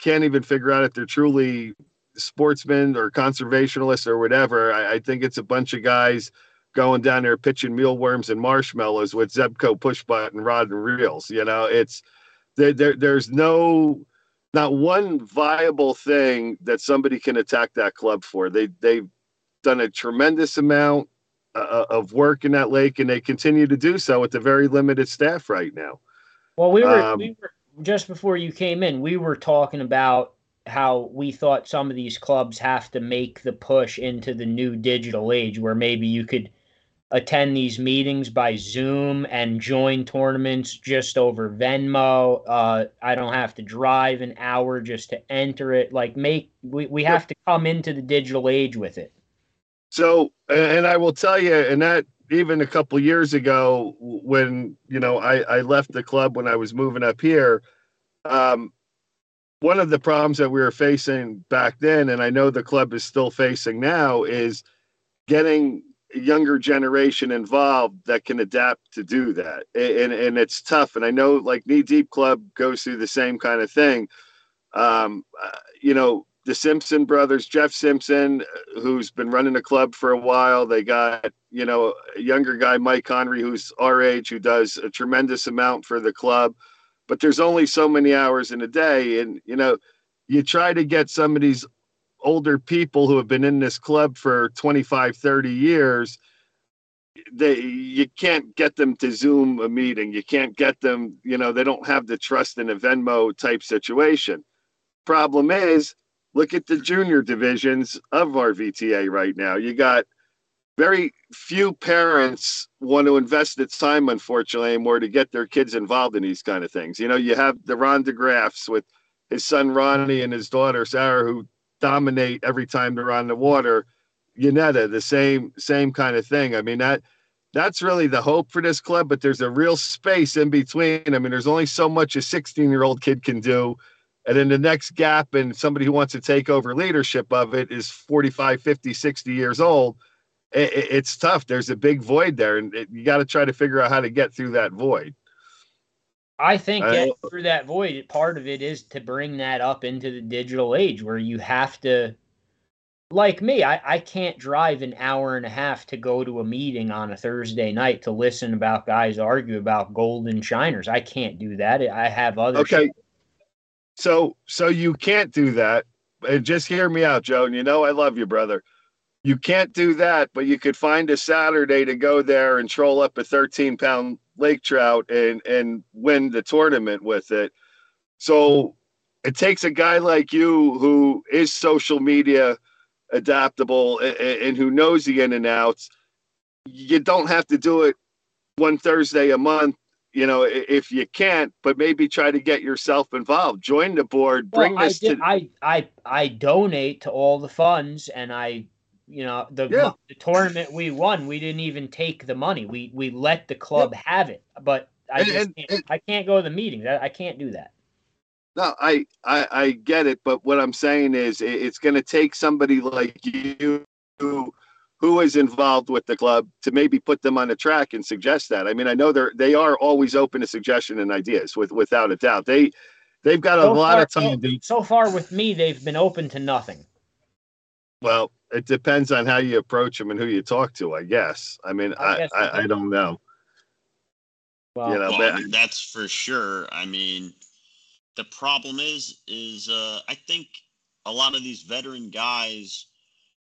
can't even figure out if they're truly sportsmen or conservationists or whatever. I, I think it's a bunch of guys going down there pitching mealworms and marshmallows with Zebco push button rod and reels. You know, it's there, there there's no not one viable thing that somebody can attack that club for. They they've done a tremendous amount uh, uh, of work in that lake, and they continue to do so with a very limited staff right now. Well, we were, um, we were just before you came in. We were talking about how we thought some of these clubs have to make the push into the new digital age, where maybe you could attend these meetings by Zoom and join tournaments just over Venmo. Uh, I don't have to drive an hour just to enter it. Like make we, we have to come into the digital age with it. So and I will tell you, and that even a couple years ago when you know I, I left the club when I was moving up here, um, one of the problems that we were facing back then, and I know the club is still facing now, is getting a younger generation involved that can adapt to do that. And and it's tough. And I know like Knee Deep Club goes through the same kind of thing. Um, uh, you know, the Simpson brothers, Jeff Simpson, who's been running a club for a while. They got, you know, a younger guy, Mike Connery, who's our age, who does a tremendous amount for the club. But there's only so many hours in a day. And you know you try to get some of these older people who have been in this club for 25 30 years they you can't get them to zoom a meeting. You can't get them you know they don't have the trust in a venmo type situation. Problem is look at the junior divisions of RVTA right now you got very few parents want to invest the time, unfortunately, anymore to get their kids involved in these kind of things. You know, you have the Ron DeGraffs with his son Ronnie and his daughter Sarah, who dominate every time they're on the water. Yanetta, the same same kind of thing. I mean that that's really the hope for this club, but there's a real space in between. I mean, there's only so much a 16 year old kid can do. And then the next gap and somebody who wants to take over leadership of it is 45, 50, 60 years old it, it's tough. There's a big void there, and it, you got to try to figure out how to get through that void. I think getting through that void, part of it is to bring that up into the digital age where you have to, like me, I, I can't drive an hour and a half to go to a meeting on a Thursday night to listen about guys argue about golden shiners. I can't do that. I have other. Okay. So, so you can't do that. And just hear me out, Joe. And you know I love you, brother you can't do that, but you could find a Saturday to go there and troll up a 13 pound lake trout and and win the tournament with it. So it takes a guy like you who is social media adaptable and, and who knows the in and outs. You don't have to do it one Thursday a month you know, if you can't, but maybe try to get yourself involved. Join the board. Bring well, this I did, to. I I I donate to all the funds, and I you know, the, yeah. the tournament we won, we didn't even take the money. We we let the club yeah. have it. But I just and, can't, and, I can't go to the meetings. I, I can't do that. No, I, I I get it, but what I'm saying is it's going to take somebody like you who who is involved with the club to maybe put them on the track and suggest that. I mean, I know they're they are always open to suggestion and ideas with without a doubt. They they've got a so lot far, of time. So, so far with me, they've been open to nothing. Well, it depends on how you approach them and who you talk to, I guess. I mean, I, I, I, I, don't know. Well, you know, well, but, that's for sure. I mean, the problem is, is uh, I think a lot of these veteran guys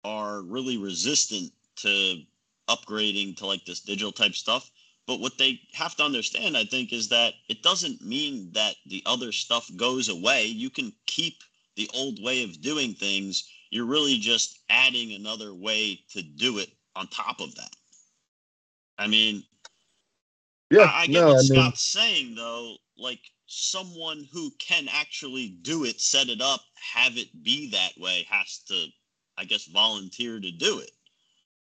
are really resistant to upgrading to like this digital type stuff. But what they have to understand, I think, is that it doesn't mean that the other stuff goes away. You can keep the old way of doing things you're really just adding another way to do it on top of that. I mean, yeah, I, I get no, what I Scott's mean, saying though. Like someone who can actually do it, set it up, have it be that way, has to, I guess, volunteer to do it.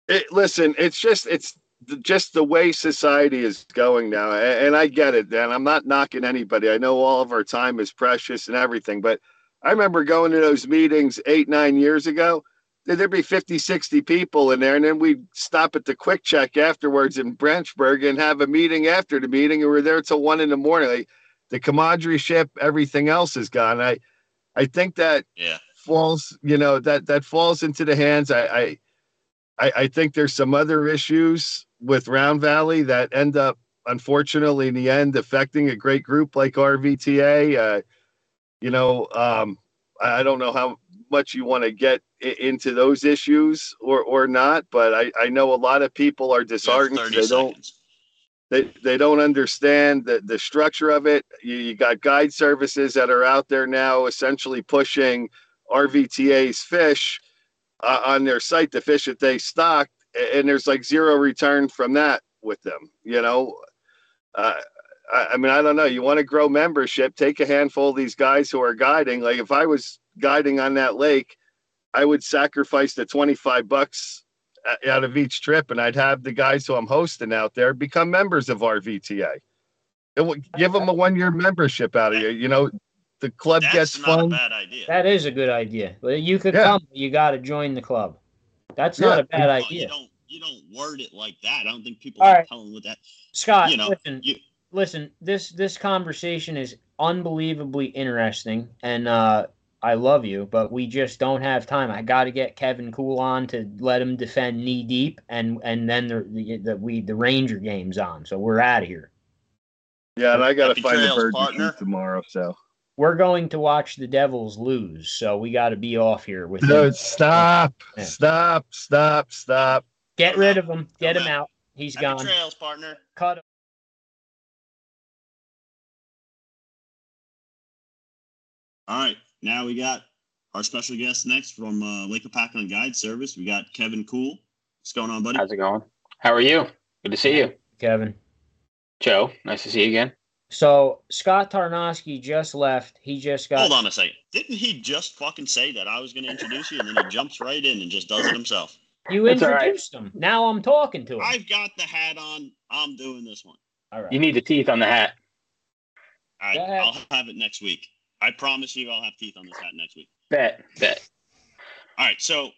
it listen, it's just it's just the way society is going now, and, and I get it. Dan, I'm not knocking anybody. I know all of our time is precious and everything, but I remember going to those meetings eight, nine years ago. There'd be 50, 60 people in there, and then we'd stop at the QuickChek afterwards in Branchburg and have a meeting after the meeting, and we're there till one in the morning. Like the camaraderie ship, everything else is gone. I, I think that yeah. Falls, you know, that that falls into the hands. I, I, I, think there's some other issues with Round Valley that end up, unfortunately, in the end, affecting a great group like RVTA. Uh, you know, um, I don't know how much you want to get into those issues or or not, but I, I know a lot of people are disheartened. They seconds. don't they, they don't understand the, the structure of it. You, you got guide services that are out there now essentially pushing RVTA's fish uh, on their site, the fish that they stock, and there's like zero return from that with them. You know, uh, I, I mean, I don't know. You want to grow membership? Take a handful of these guys who are guiding. Like if I was guiding on that lake, I would sacrifice the 25 bucks out of each trip and I'd have the guys who I'm hosting out there become members of RVTA. It would give them a one year membership out of you. You know, The club That's gets not fun. a bad idea. That is a good idea. Well, You could Yeah. come. You got to join the club. That's Yeah. not a bad Well, You idea. don't you don't word it like that. I don't think people All are right. telling with that. Scott, you know, listen, you- listen. This this conversation is unbelievably interesting, and uh, I love you, but we just don't have time. I got to get Kevin Cool on to let him defend knee deep, and and then the the, the we the Ranger game's on, so we're out of here. Yeah, and I got to find a trails, bird to partner. tomorrow. So We're going to watch the Devils lose, so we got to be off here with no, him. stop, Yeah. stop, stop, stop. Get rid of him. Get Come him out. out. He's Happy gone. trails, partner. Cut him. All right, now we got our special guest next from uh, Lake Hopatcong Guide Service. We got Kevin Cool. What's going on, buddy? How's it going? How are you? Good to see you. Kevin. Joe, nice to see you again. So Scott Tarnowski just left. He just got Hold on a second. Didn't he just fucking say that I was going to introduce you, and then he jumps right in and just does it himself? You That's all right. introduced him. Now I'm talking to him. I've got the hat on. I'm doing this one. All right. You need the teeth on the hat. All right, Go ahead. I'll have it next week. I promise you, I'll have teeth on this hat next week. Bet, bet. All right, so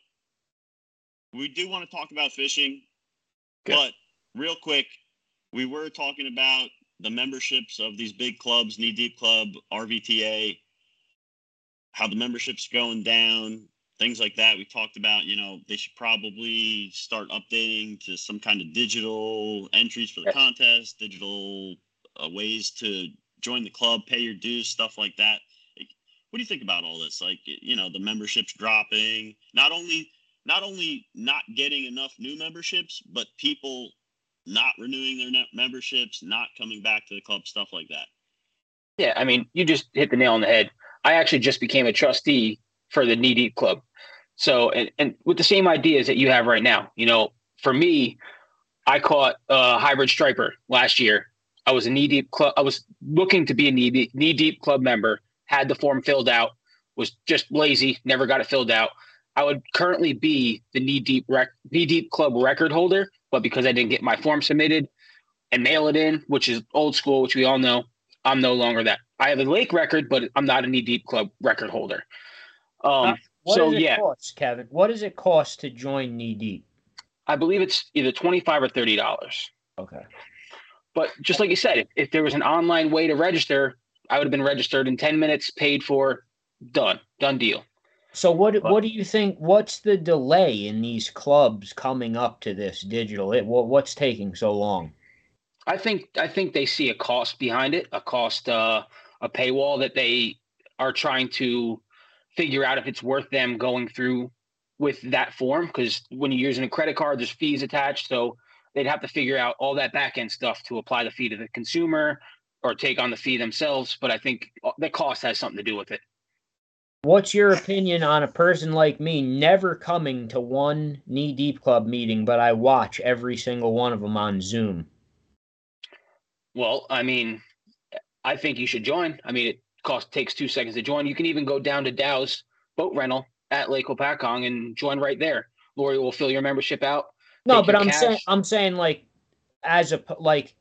we do want to talk about fishing, Good. but real quick, we were talking about the memberships of these big clubs, Knee Deep Club, RVTA, how the membership's going down, things like that. We talked about, you know, they should probably start updating to some kind of digital entries for the contest, digital uh, ways to join the club, pay your dues, stuff like that. Like, What do you think about all this? Like, you know, the memberships dropping, not only not only not getting enough new memberships, but people not renewing their memberships, not coming back to the club, stuff like that. Yeah, I mean, you just hit the nail on the head. I actually just became a trustee for the Knee Deep Club. So, and, and with the same ideas that you have right now, you know, for me, I caught a hybrid striper last year. I was a knee deep club. I was looking to be a knee deep, knee deep club member. Had the form filled out. Was just lazy. Never got it filled out. I would currently be the knee deep rec, knee deep club record holder, but because I didn't get my form submitted and mail it in, which is old school, which we all know, I'm no longer that. I have a lake record, but I'm not a knee deep club record holder. Um, What so yeah, cost, Kevin? What does it cost to join Knee Deep? I believe it's either twenty five or thirty dollars. Okay. But just like you said, if, if there was an online way to register, I would have been registered in 10 minutes, paid for, done, done deal. So what what do you think? What's the delay in these clubs coming up to this digital? It, what what's taking so long? I think I think they see a cost behind it, a cost, uh, a paywall that they are trying to figure out if it's worth them going through with that form. Because when you're using a credit card, there's fees attached, so they'd have to figure out all that back end stuff to apply the fee to the consumer or take on the fee themselves. But I think uh, the cost has something to do with it. What's your opinion on a person like me never coming to one Knee Deep Club meeting, but I watch every single one of them on Zoom? Well, I mean, I think you should join. I mean, it cost takes two seconds to join. You can even go down to Dow's boat rental at Lake Hopatcong and join right there. Lori will fill your membership out. No, but I'm saying. I'm saying like as a like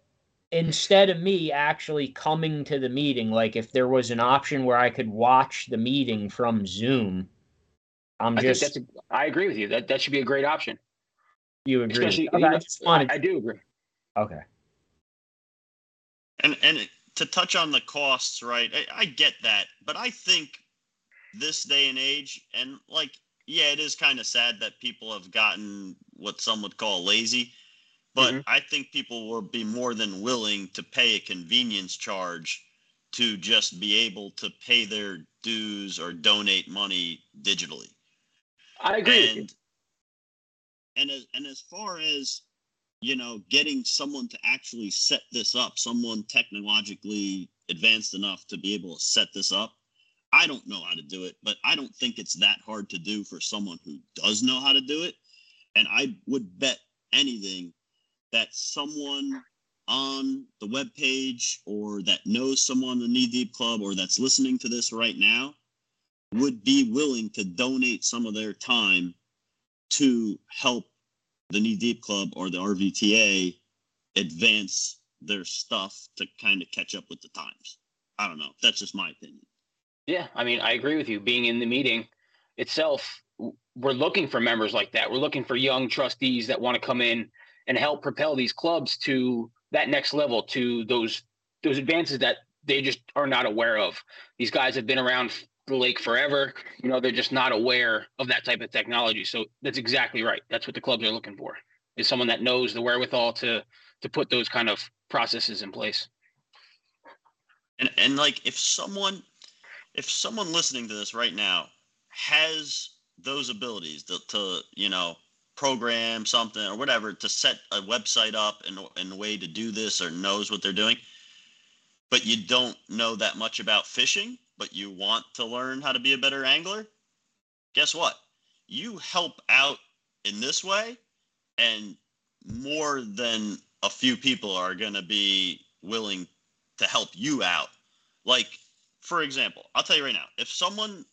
instead of me actually coming to the meeting, like if there was an option where I could watch the meeting from Zoom, I'm I just think that's. A, I agree with you. That that should be a great option. you agree. Especially, Okay, I just wanted I, I do agree. okay. And and to touch on the costs, right? I, I get that, but I think this day and age, and like, yeah, it is kind of sad that people have gotten what some would call lazy. But Mhm. I think people will be more than willing to pay a convenience charge to just be able to pay their dues or donate money digitally. I agree and and as and as far as you know getting someone to actually set this up someone technologically advanced enough to be able to set this up i don't know how to do it but i don't think it's that hard to do for someone who does know how to do it. And i would bet anything that someone on the web page or that knows someone in the knee deep club or that's listening to this right now would be willing to donate some of their time to help the Knee Deep Club or the RVTA advance their stuff to kind of catch up with the times. I don't know. That's just my opinion. Yeah, I mean, I agree with you. Being in the meeting itself, we're looking for members like that. We're looking for young trustees that want to come in and help propel these clubs to that next level, to those those advances that they just are not aware of. These guys have been around the lake forever. You know, they're just not aware of that type of technology. So that's exactly right. That's what the clubs are looking for. Is someone that knows the wherewithal to to put those kind of processes in place. And and like if someone if someone listening to this right now has those abilities to, to you know program something or whatever to set a website up and, in a way to do this or knows what they're doing. But you don't know that much about fishing but you want to learn how to be a better angler. Guess what? You help out in this way and more than a few people are going to be willing to help you out. Like for example i'll tell you right now if someone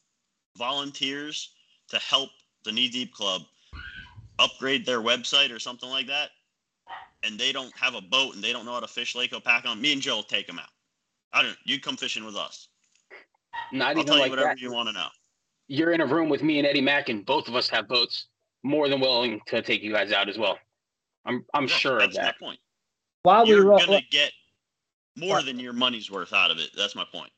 volunteers to help the Knee Deep Club upgrade their website or something like that, and they don't have a boat and they don't know how to fish Lake Hopatcong, me and Joe will take them out. I don't. You come fishing with us. Not I'll even tell you like whatever that. you want to know. You're in a room with me and Eddie Mack, and both of us have boats. More than willing to take you guys out as well. I'm I'm No, sure of that's that. my point. While we You're were, gonna get more than your money's worth out of it. That's my point.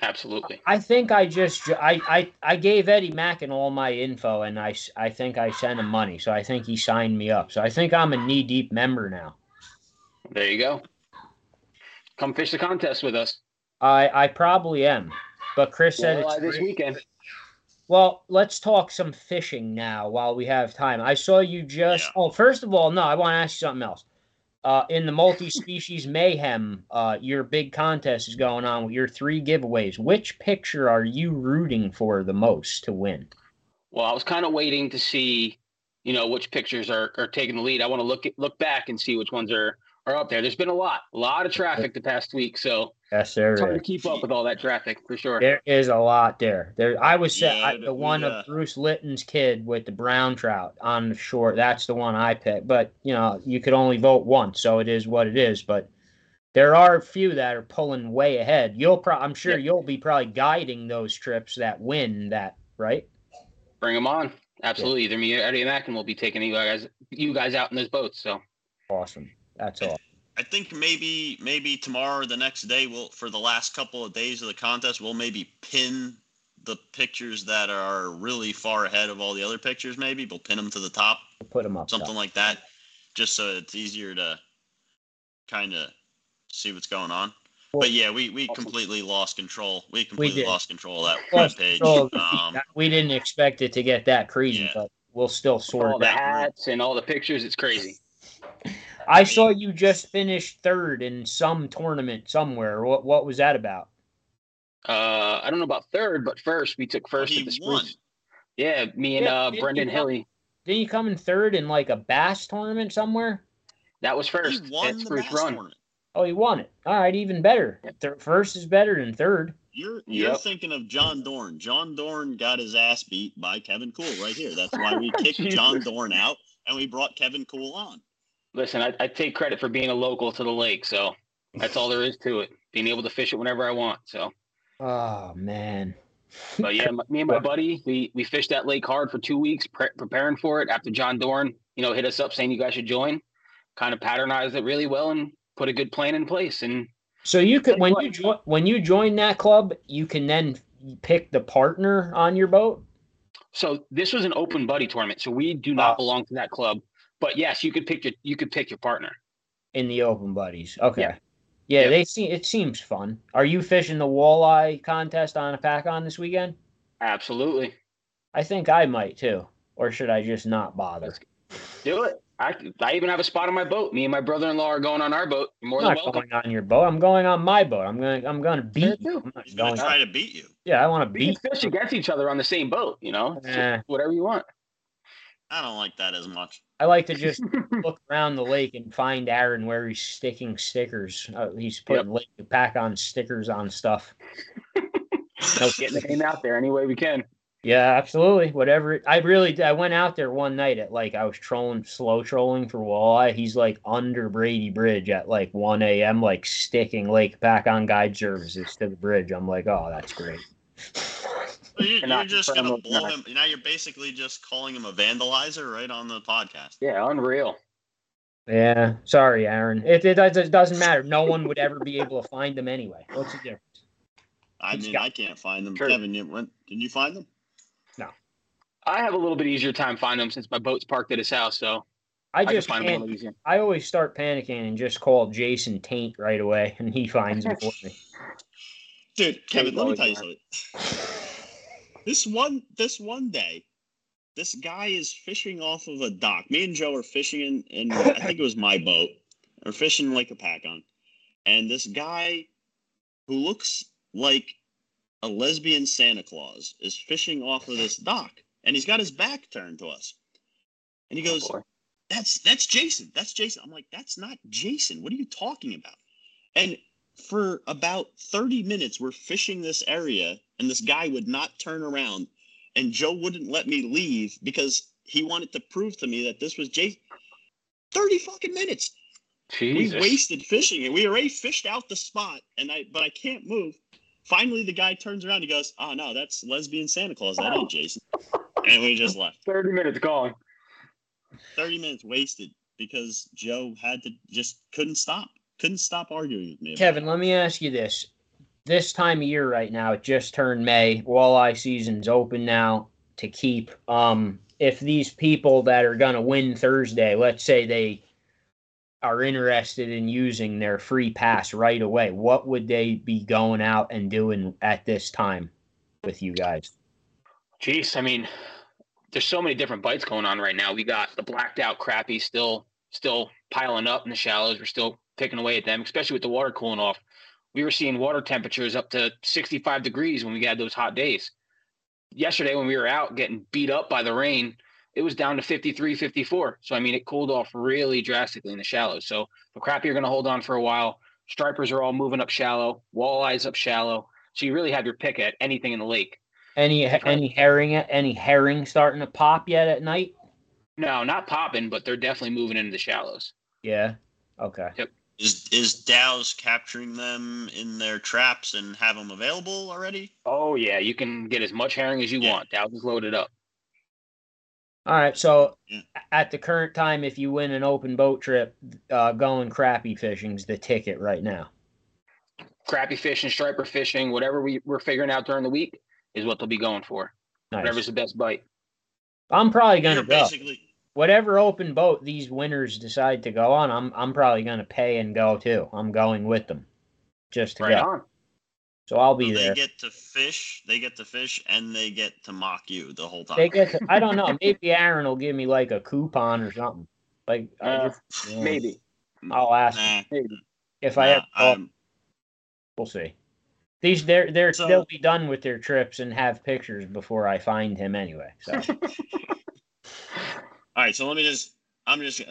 Absolutely. I think I just I, I I gave Eddie Mackin all my info and I I think I sent him money so I think he signed me up so I think I'm a knee deep member now. There you go. Come fish the contest with us. I I probably am, but Chris said Walleye it's uh, this free. weekend. Well, let's talk some fishing now while we have time. I saw you just. Yeah. Oh, first of all, no, I want to ask you something else. Uh, in the multi-species mayhem, uh, your big contest is going on with your three giveaways. Which picture are you rooting for the most to win? Well, I was kind of waiting to see, you know, which pictures are, are taking the lead. I want to look look back and see which ones are are up there. There's been a lot, a lot of traffic the past week, so Yes, there it's hard to keep up with all that traffic for sure. There is a lot there. There, I was sa- Yeah, I, the one uh, of Bruce Litton's kid with the brown trout on the shore. That's the one I picked. But you know, you could only vote once, so it is what it is. But there are a few that are pulling way ahead. You'll, pro- I'm sure Yep. you'll be probably guiding those trips that win that, right? Bring them on. Absolutely. Either me or Eddie Mack, and Mackin will be taking you guys you guys out in those boats. So Awesome. That's all. I think maybe maybe tomorrow or the next day we'll for the last couple of days of the contest we'll maybe pin the pictures that are really far ahead of all the other pictures. Maybe we'll pin them to the top, We'll put them up. something top. like that, just so it's easier to kind of see what's going on. Well- But yeah, we, we completely lost control. We completely did. lost control of that Lost webpage. control of the Um, we didn't expect it to get that crazy, Yeah. but we'll still sort all it the out. hats and all the pictures, it's crazy. I saw you just finished third in some tournament somewhere. What what was that about? Uh, I don't know about third, but first we took first he at the won. Spruce. Yeah, me and Yeah, uh, Brendan you Hilly. Didn't you come in third in like a bass tournament somewhere? That was He first won at the bass Run. tournament. Oh, you won it. All right, even better. Yep. Thir- first is better than third. You're you're Yep. thinking of John Dorn. John Dorn got his ass beat by Kevin Cool right here. That's why we <laughs> kicked John Dorn out and we brought Kevin Cool on. Listen, I, I take credit for being a local to the lake, so that's all there is to it. Being able to fish it whenever I want. So, Oh man. but yeah, me and my buddy, we we fished that lake hard for two weeks, pre- preparing for it. After John Dorn, you know, hit us up saying you guys should join, kind of patternized it really well and put a good plan in place. And So you could when you join when you join that club, you can then pick the partner on your boat. so this was an open buddy tournament, so we do not Ah. belong to that club. But yes, you could pick your you could pick your partner. in the open buddies. Okay. Yeah, Yeah. Yeah. they see it seems fun. Are you fishing the walleye contest on Hopatcong this weekend? Absolutely, I think I might too. Or should I just not bother? do it. I I even have a spot on my boat. Me and my brother-in-law are going on our boat. You're more I'm than not welcome. going on your boat. I'm going on my boat. I'm going to I'm going to beat you. too. I'm not He's gonna try to beat you. Yeah, I want to We can beat. fish against each other on the same boat. You know, Eh. whatever you want. I don't like that as much. I like to just <laughs> look around the lake and find Aaron where he's sticking stickers. Uh, he's putting lake pack on stickers on stuff. No, getting the name out there any way we can. Yeah, absolutely. Whatever. It, I really, I went out there one night at like I was trolling, slow trolling for walleye. He's like under Brady Bridge at like 1 a.m. like sticking Lake Hopatcong guide services to the bridge. I'm like, oh, that's great. <laughs> You, you're just gonna blow deny. him. Now you're basically just calling him a vandalizer right on the podcast. Yeah, unreal. Yeah, sorry, Aaron. It, it, does- it doesn't matter. No one would ever be able to find them anyway. What's the difference? I It's mean, got- I can't find them. True. Kevin, you went? Did you find them? No. I have a little bit easier time finding them since my boat's parked at his house, so I I, just find them a can't. I always start panicking and just call Jason Taint right away, and he finds them for me. Dude, Kevin, let me tell you something. This one, this one day, this guy is fishing off of a dock. Me and Joe are fishing in, in I think it was my boat. We're fishing Lake Hopatcong, and this guy, who looks like a lesbian Santa Claus, is fishing off of this dock, and he's got his back turned to us, and he oh, goes, Oh, that's that's Jason. That's Jason. I'm like, that's not Jason. What are you talking about? And for about 30 minutes, we're fishing this area, and this guy would not turn around, and Joe wouldn't let me leave because he wanted to prove to me that this was Jason. 30 fucking minutes. Jesus. We wasted fishing, and we already fished out the spot, and I but I can't move. Finally, the guy turns around. He goes, "Oh no, that's lesbian Santa Claus. That ain't Jason." And we just left. 30 minutes gone. 30 minutes wasted because Joe had to just couldn't stop. Couldn't stop arguing with me. Kevin, let me ask you this. This time of year right now, it just turned May. Walleye season's open now to keep. Um, if these people that are going to win Thursday, let's say they are interested in using their free pass right away, what would they be going out and doing at this time with you guys? Jeez, I mean, there's so many different bites going on right now. We got the blacked out crappie still still piling up in the shallows. We're still picking away at them, especially with the water cooling off. We were seeing water temperatures up to 65 degrees when we had those hot days. Yesterday, when we were out getting beat up by the rain, it was down to 53, 54. So, I mean, it cooled off really drastically in the shallows. So, the crappie are going to hold on for a while. Stripers are all moving up shallow, walleyes up shallow. So, you really have your pick at anything in the lake. Any any herring any herring starting to pop yet at night? No, not popping, but they're definitely moving into the shallows. Yeah. Okay. Is is Dow's capturing them in their traps and have them available already? Oh yeah, you can get as much herring as you Yeah. want. Dow's is loaded up. All right. So Yeah. at the current time, if you win an open boat trip, uh, going crappie fishing's the ticket right now. Crappie fishing, striper fishing, whatever we, we're figuring out during the week is what they'll be going for. Nice. Whatever's the best bite. I'm probably gonna You're go. basically Whatever open boat these winners decide to go on, I'm I'm probably gonna pay and go too. I'm going with them, just to Right go. on. So I'll be they there. get to fish, they get to fish, and they get to mock you the whole time. They get. To, I don't know. <laughs> Maybe Aaron will give me like a coupon or something. Like I Uh, just, <laughs> yeah, Maybe. I'll ask Nah, Maybe. if I have. I'm- we'll see. These they're they're So- they'll be done with their trips and have pictures before I find him anyway. So <laughs> all right. So let me just. I'm just.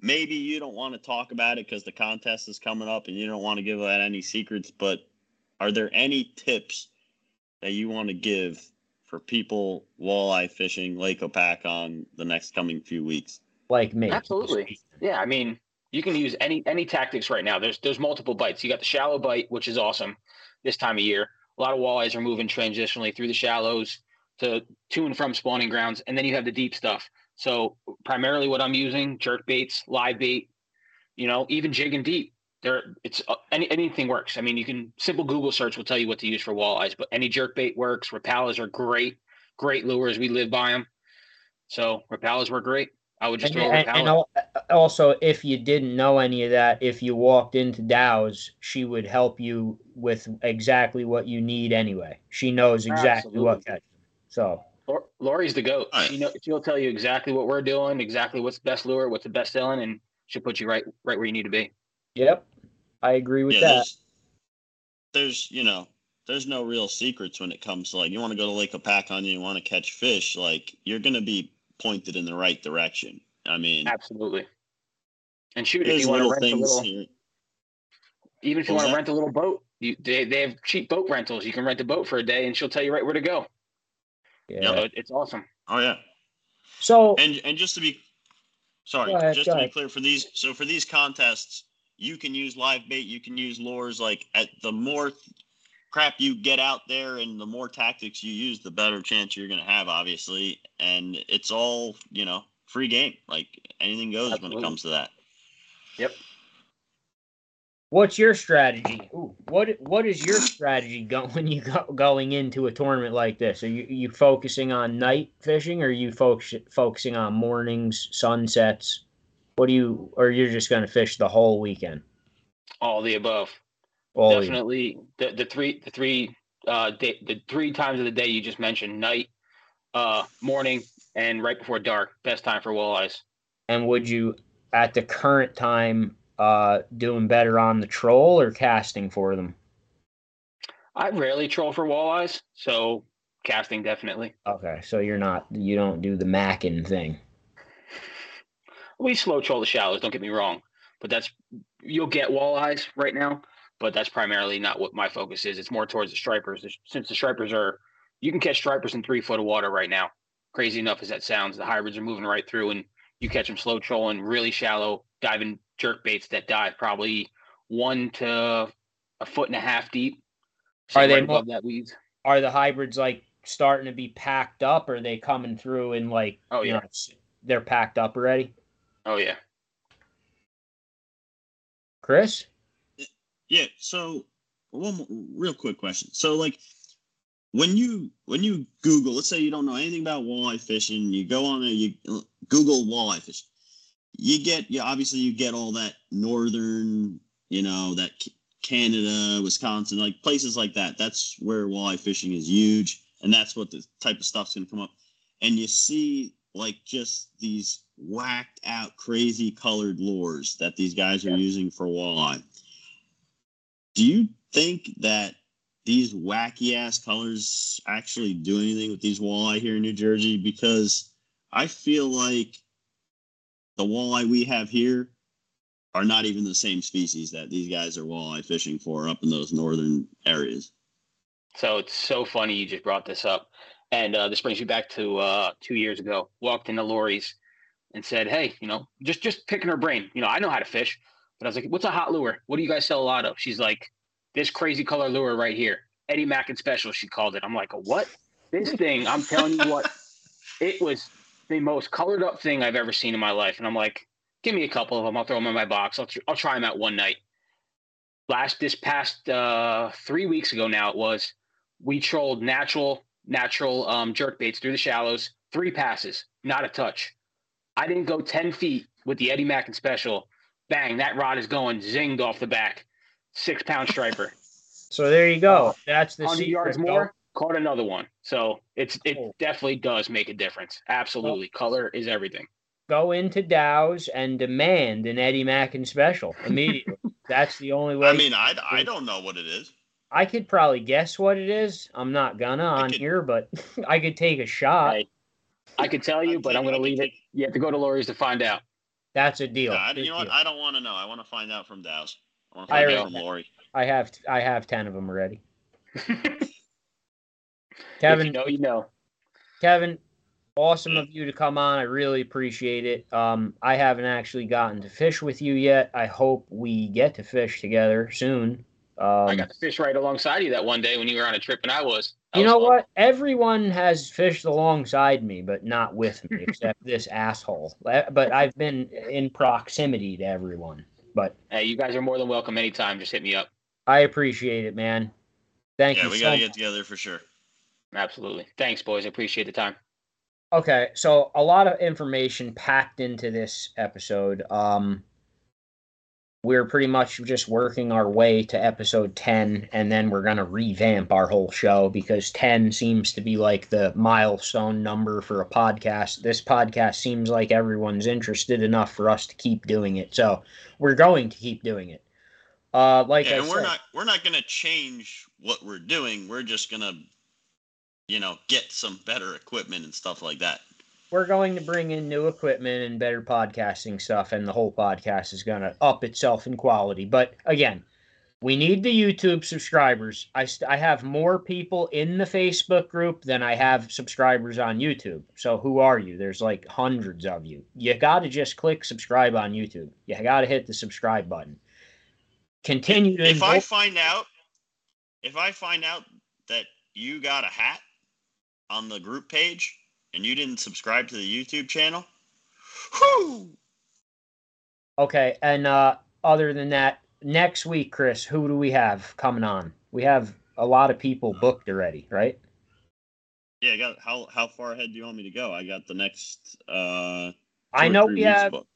Maybe you don't want to talk about it because the contest is coming up, and you don't want to give out any secrets. But are there any tips that you want to give for people walleye fishing Lake Hopatcong the next coming few weeks? like me, Absolutely. Yeah, I mean, you can use any any tactics right now. There's there's multiple bites. You got the shallow bite, which is awesome this time of year. A lot of walleyes are moving transitionally through the shallows to to and from spawning grounds, and then you have the deep stuff. So primarily, what I'm using jerk baits, live bait, you know, even jig and deep. There, it's uh, any anything works. I mean, you can simple Google search will tell you what to use for walleyes, but any jerk bait works. Rapalas are great, great lures. We live by them, so rapalas work great. I would just And, throw a and, rapala. and also, if you didn't know any of that, if you walked into Dow's, she would help you with exactly what you need anyway. She knows exactly what Absolutely. catch. So Lori's the goat. Right. She know, she'll tell you exactly what we're doing, exactly what's the best lure, what's the best selling, and she'll put you right right where you need to be. yep, I agree with yeah, that. there's, there's you know there's no real secrets when it comes to like you want to go to Lake Hopatcong, you want to catch fish, like you're gonna be pointed in the right direction. I mean, Absolutely. And shoot, if there's you want to little rent a things little, here. even if you want to rent a little boat, you they, they have cheap boat rentals. You can rent a boat for a day, and she'll tell you right where to go. Yeah. So it- it's awesome. Oh yeah, So and and just to be sorry, ahead, just go to be clear for these, so for these contests, you can use live bait, you can use lures. Like at the more crap you get out there and the more tactics you use, the better chance you're going to have, obviously. And it's all, you know, free game. Like anything goes Absolutely. when it comes to that. Yep. What's your strategy? Ooh, what what is your <laughs> strategy going when you go, going into a tournament like this? Are you you focusing on night fishing, or are you focus, focusing on mornings, sunsets? What do you, or you're just going to fish the whole weekend? All the above. All Definitely the the three the three uh day, the three times of the day you just mentioned night, uh morning, and right before dark. Best time for walleyes. And would you, at the current time, uh, doing better on the troll or casting for them? I rarely troll for walleyes, so casting definitely. Okay, so you're not you don't do the macking thing. We slow troll the shallows. Don't get me wrong, but that's you'll get walleyes right now, but that's primarily not what my focus is. It's more towards the stripers. Since the stripers are, you can catch stripers in three foot of water right now. Crazy enough as that sounds, the hybrids are moving right through, and you catch them slow trolling, really shallow, diving jerk baits that dive probably one to a foot and a half deep. Are they above that weeds? Are the hybrids like starting to be packed up? Or are they coming through and like? Oh yeah, know, they're packed up already. Oh yeah. Chris. Yeah. So one more, real quick question. So like when you when you Google, let's say you don't know anything about walleye fishing, you go on there, you uh, Google walleye fishing you get you obviously you get all that northern, you know, that Canada, Wisconsin, like places like that. That's where walleye fishing is huge, and that's what the type of stuff's going to come up. And you see like just these whacked out, crazy colored lures that these guys are yeah. using for walleye. Do you think that these wacky ass colors actually do anything with these walleye here in New Jersey? Because I feel like the walleye we have here are not even the same species that these guys are walleye fishing for up in those northern areas. So it's so funny you just brought this up. And uh, this brings me back to uh, two years ago. Walked into Lori's and said, "Hey, you know, just just picking her brain. You know, I know how to fish, but I was like, what's a hot lure? What do you guys sell a lot of?" She's like, "This crazy color lure right here, Eddie Mack and Special." She called it. I'm like, "What? This thing? I'm telling you what, it was the most colored up thing I've ever seen in my life. And I'm like, give me a couple of them. I'll throw them in my box. I'll, tr- I'll try them out one night. Last, this past uh, three weeks ago now, it was, we trolled natural, natural um, jerk baits through the shallows, three passes, not a touch. I didn't go 10 feet with the Eddie Mack and special. Bang, that rod is going zinged off the back. Six pound striper. <laughs> So there you go. That's the 100 yards more caught another one. So it's it definitely does make a difference. Absolutely, color is everything. Go into Dow's and demand an Eddie Mackin special immediately. <laughs> That's the only way. I mean, I, I don't know what it is. I could probably guess what it is. I'm not gonna on could, here, but <laughs> I could take a shot. I, I could tell you, but I'm gonna leave it. You have to go to Lori's to find out. That's a deal. I, you know what? I don't want to know. I want to find out from Dow's. I want to find I out from Lori. I have I have ten of them already. <laughs> Kevin, you know, you know. Kevin, awesome of you to come on. I really appreciate it. Um, I haven't actually gotten to fish with you yet. I hope we get to fish together soon. Um, I got to fish right alongside you that one day when you were on a trip, and I was. you know fun. what? Everyone has fished alongside me, but not with me, except <laughs> this asshole. But I've been in proximity to everyone. But hey, you guys are more than welcome anytime. Just hit me up. I appreciate it, man. Thank yeah, you. Yeah, we gotta get together for sure. Absolutely. Thanks, boys. I appreciate the time. Okay, so a lot of information packed into this episode. Um, we're pretty much just working our way to episode 10 and then we're going to revamp our whole show because 10 seems to be like the milestone number for a podcast this podcast seems like everyone's interested enough for us to keep doing it so we're going to keep doing it uh like yeah, I and said, we're not we're not going to change what we're doing we're just going to you know, get some better equipment and stuff like that. We're going to bring in new equipment and better podcasting stuff, and the whole podcast is going to up itself in quality. But again, we need the YouTube subscribers. I, st- I have more people in the Facebook group than I have subscribers on YouTube. So who are you? There's like hundreds of you. You got to just click subscribe on YouTube. You got to hit the subscribe button. Continue to. If I find out if I find out that you got a hat on the group page and you didn't subscribe to the YouTube channel, whoo! Okay, and uh, other than that, next week, Chris, who do we have coming on? We have a lot of people booked already, right? Yeah, I got how how far ahead do you want me to go? I got the next uh I know we have booked.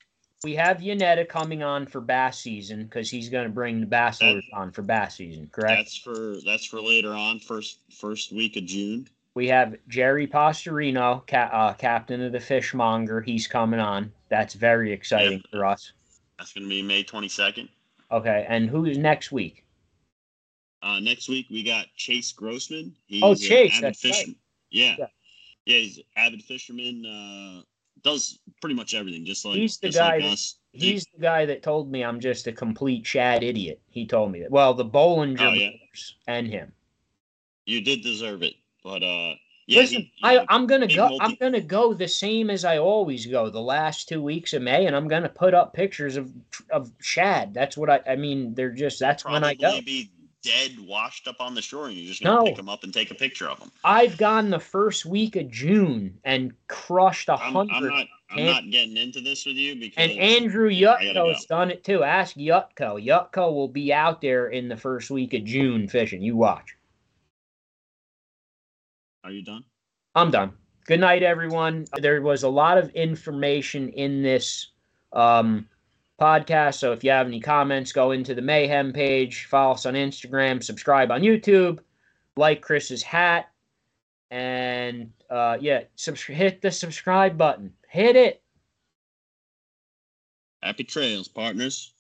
we have Yanetta coming on for bass season because he's going to bring the Basslers on for bass season, correct? That's for that's for later on, first first week of June. We have Jerry Pastorino, ca- uh, captain of the Fishmonger. He's coming on. That's very exciting Yeah. for us. That's gonna be May twenty second. Okay, and who's next week? Uh, next week we got Chase Grossman. He's Oh, Chase, that's right. fisherman. Yeah. Yeah. yeah, he's an avid fisherman. Uh, does pretty much everything, just like He's the guy like that-. He's the guy that told me I'm just a complete shad idiot. He told me that. Well, the Bollinger Oh, yeah. and him. you did deserve it, but uh, yeah, Listen, he- I, he- I'm gonna go. multi- I'm gonna go the same as I always go the last two weeks of May, and I'm gonna put up pictures of of shad. That's what I. I mean, they're just. That's when I go. be dead, washed up on the shore, and you're just gonna No. pick them up and take a picture of them. I've gone the first week of June and crushed a I'm, I'm hundred. not. I'm And- not getting into this with you because And Andrew Yutko's done it too. Ask Yutko. Yutko will be out there in the first week of June fishing. You watch. Are you done? I'm done. Good night, everyone. There was a lot of information in this um, podcast. So if you have any comments, go into the Mayhem page, follow us on Instagram, subscribe on YouTube, like Chris's hat, and uh, yeah, subs- hit the subscribe button. Hit it. Happy trails, partners.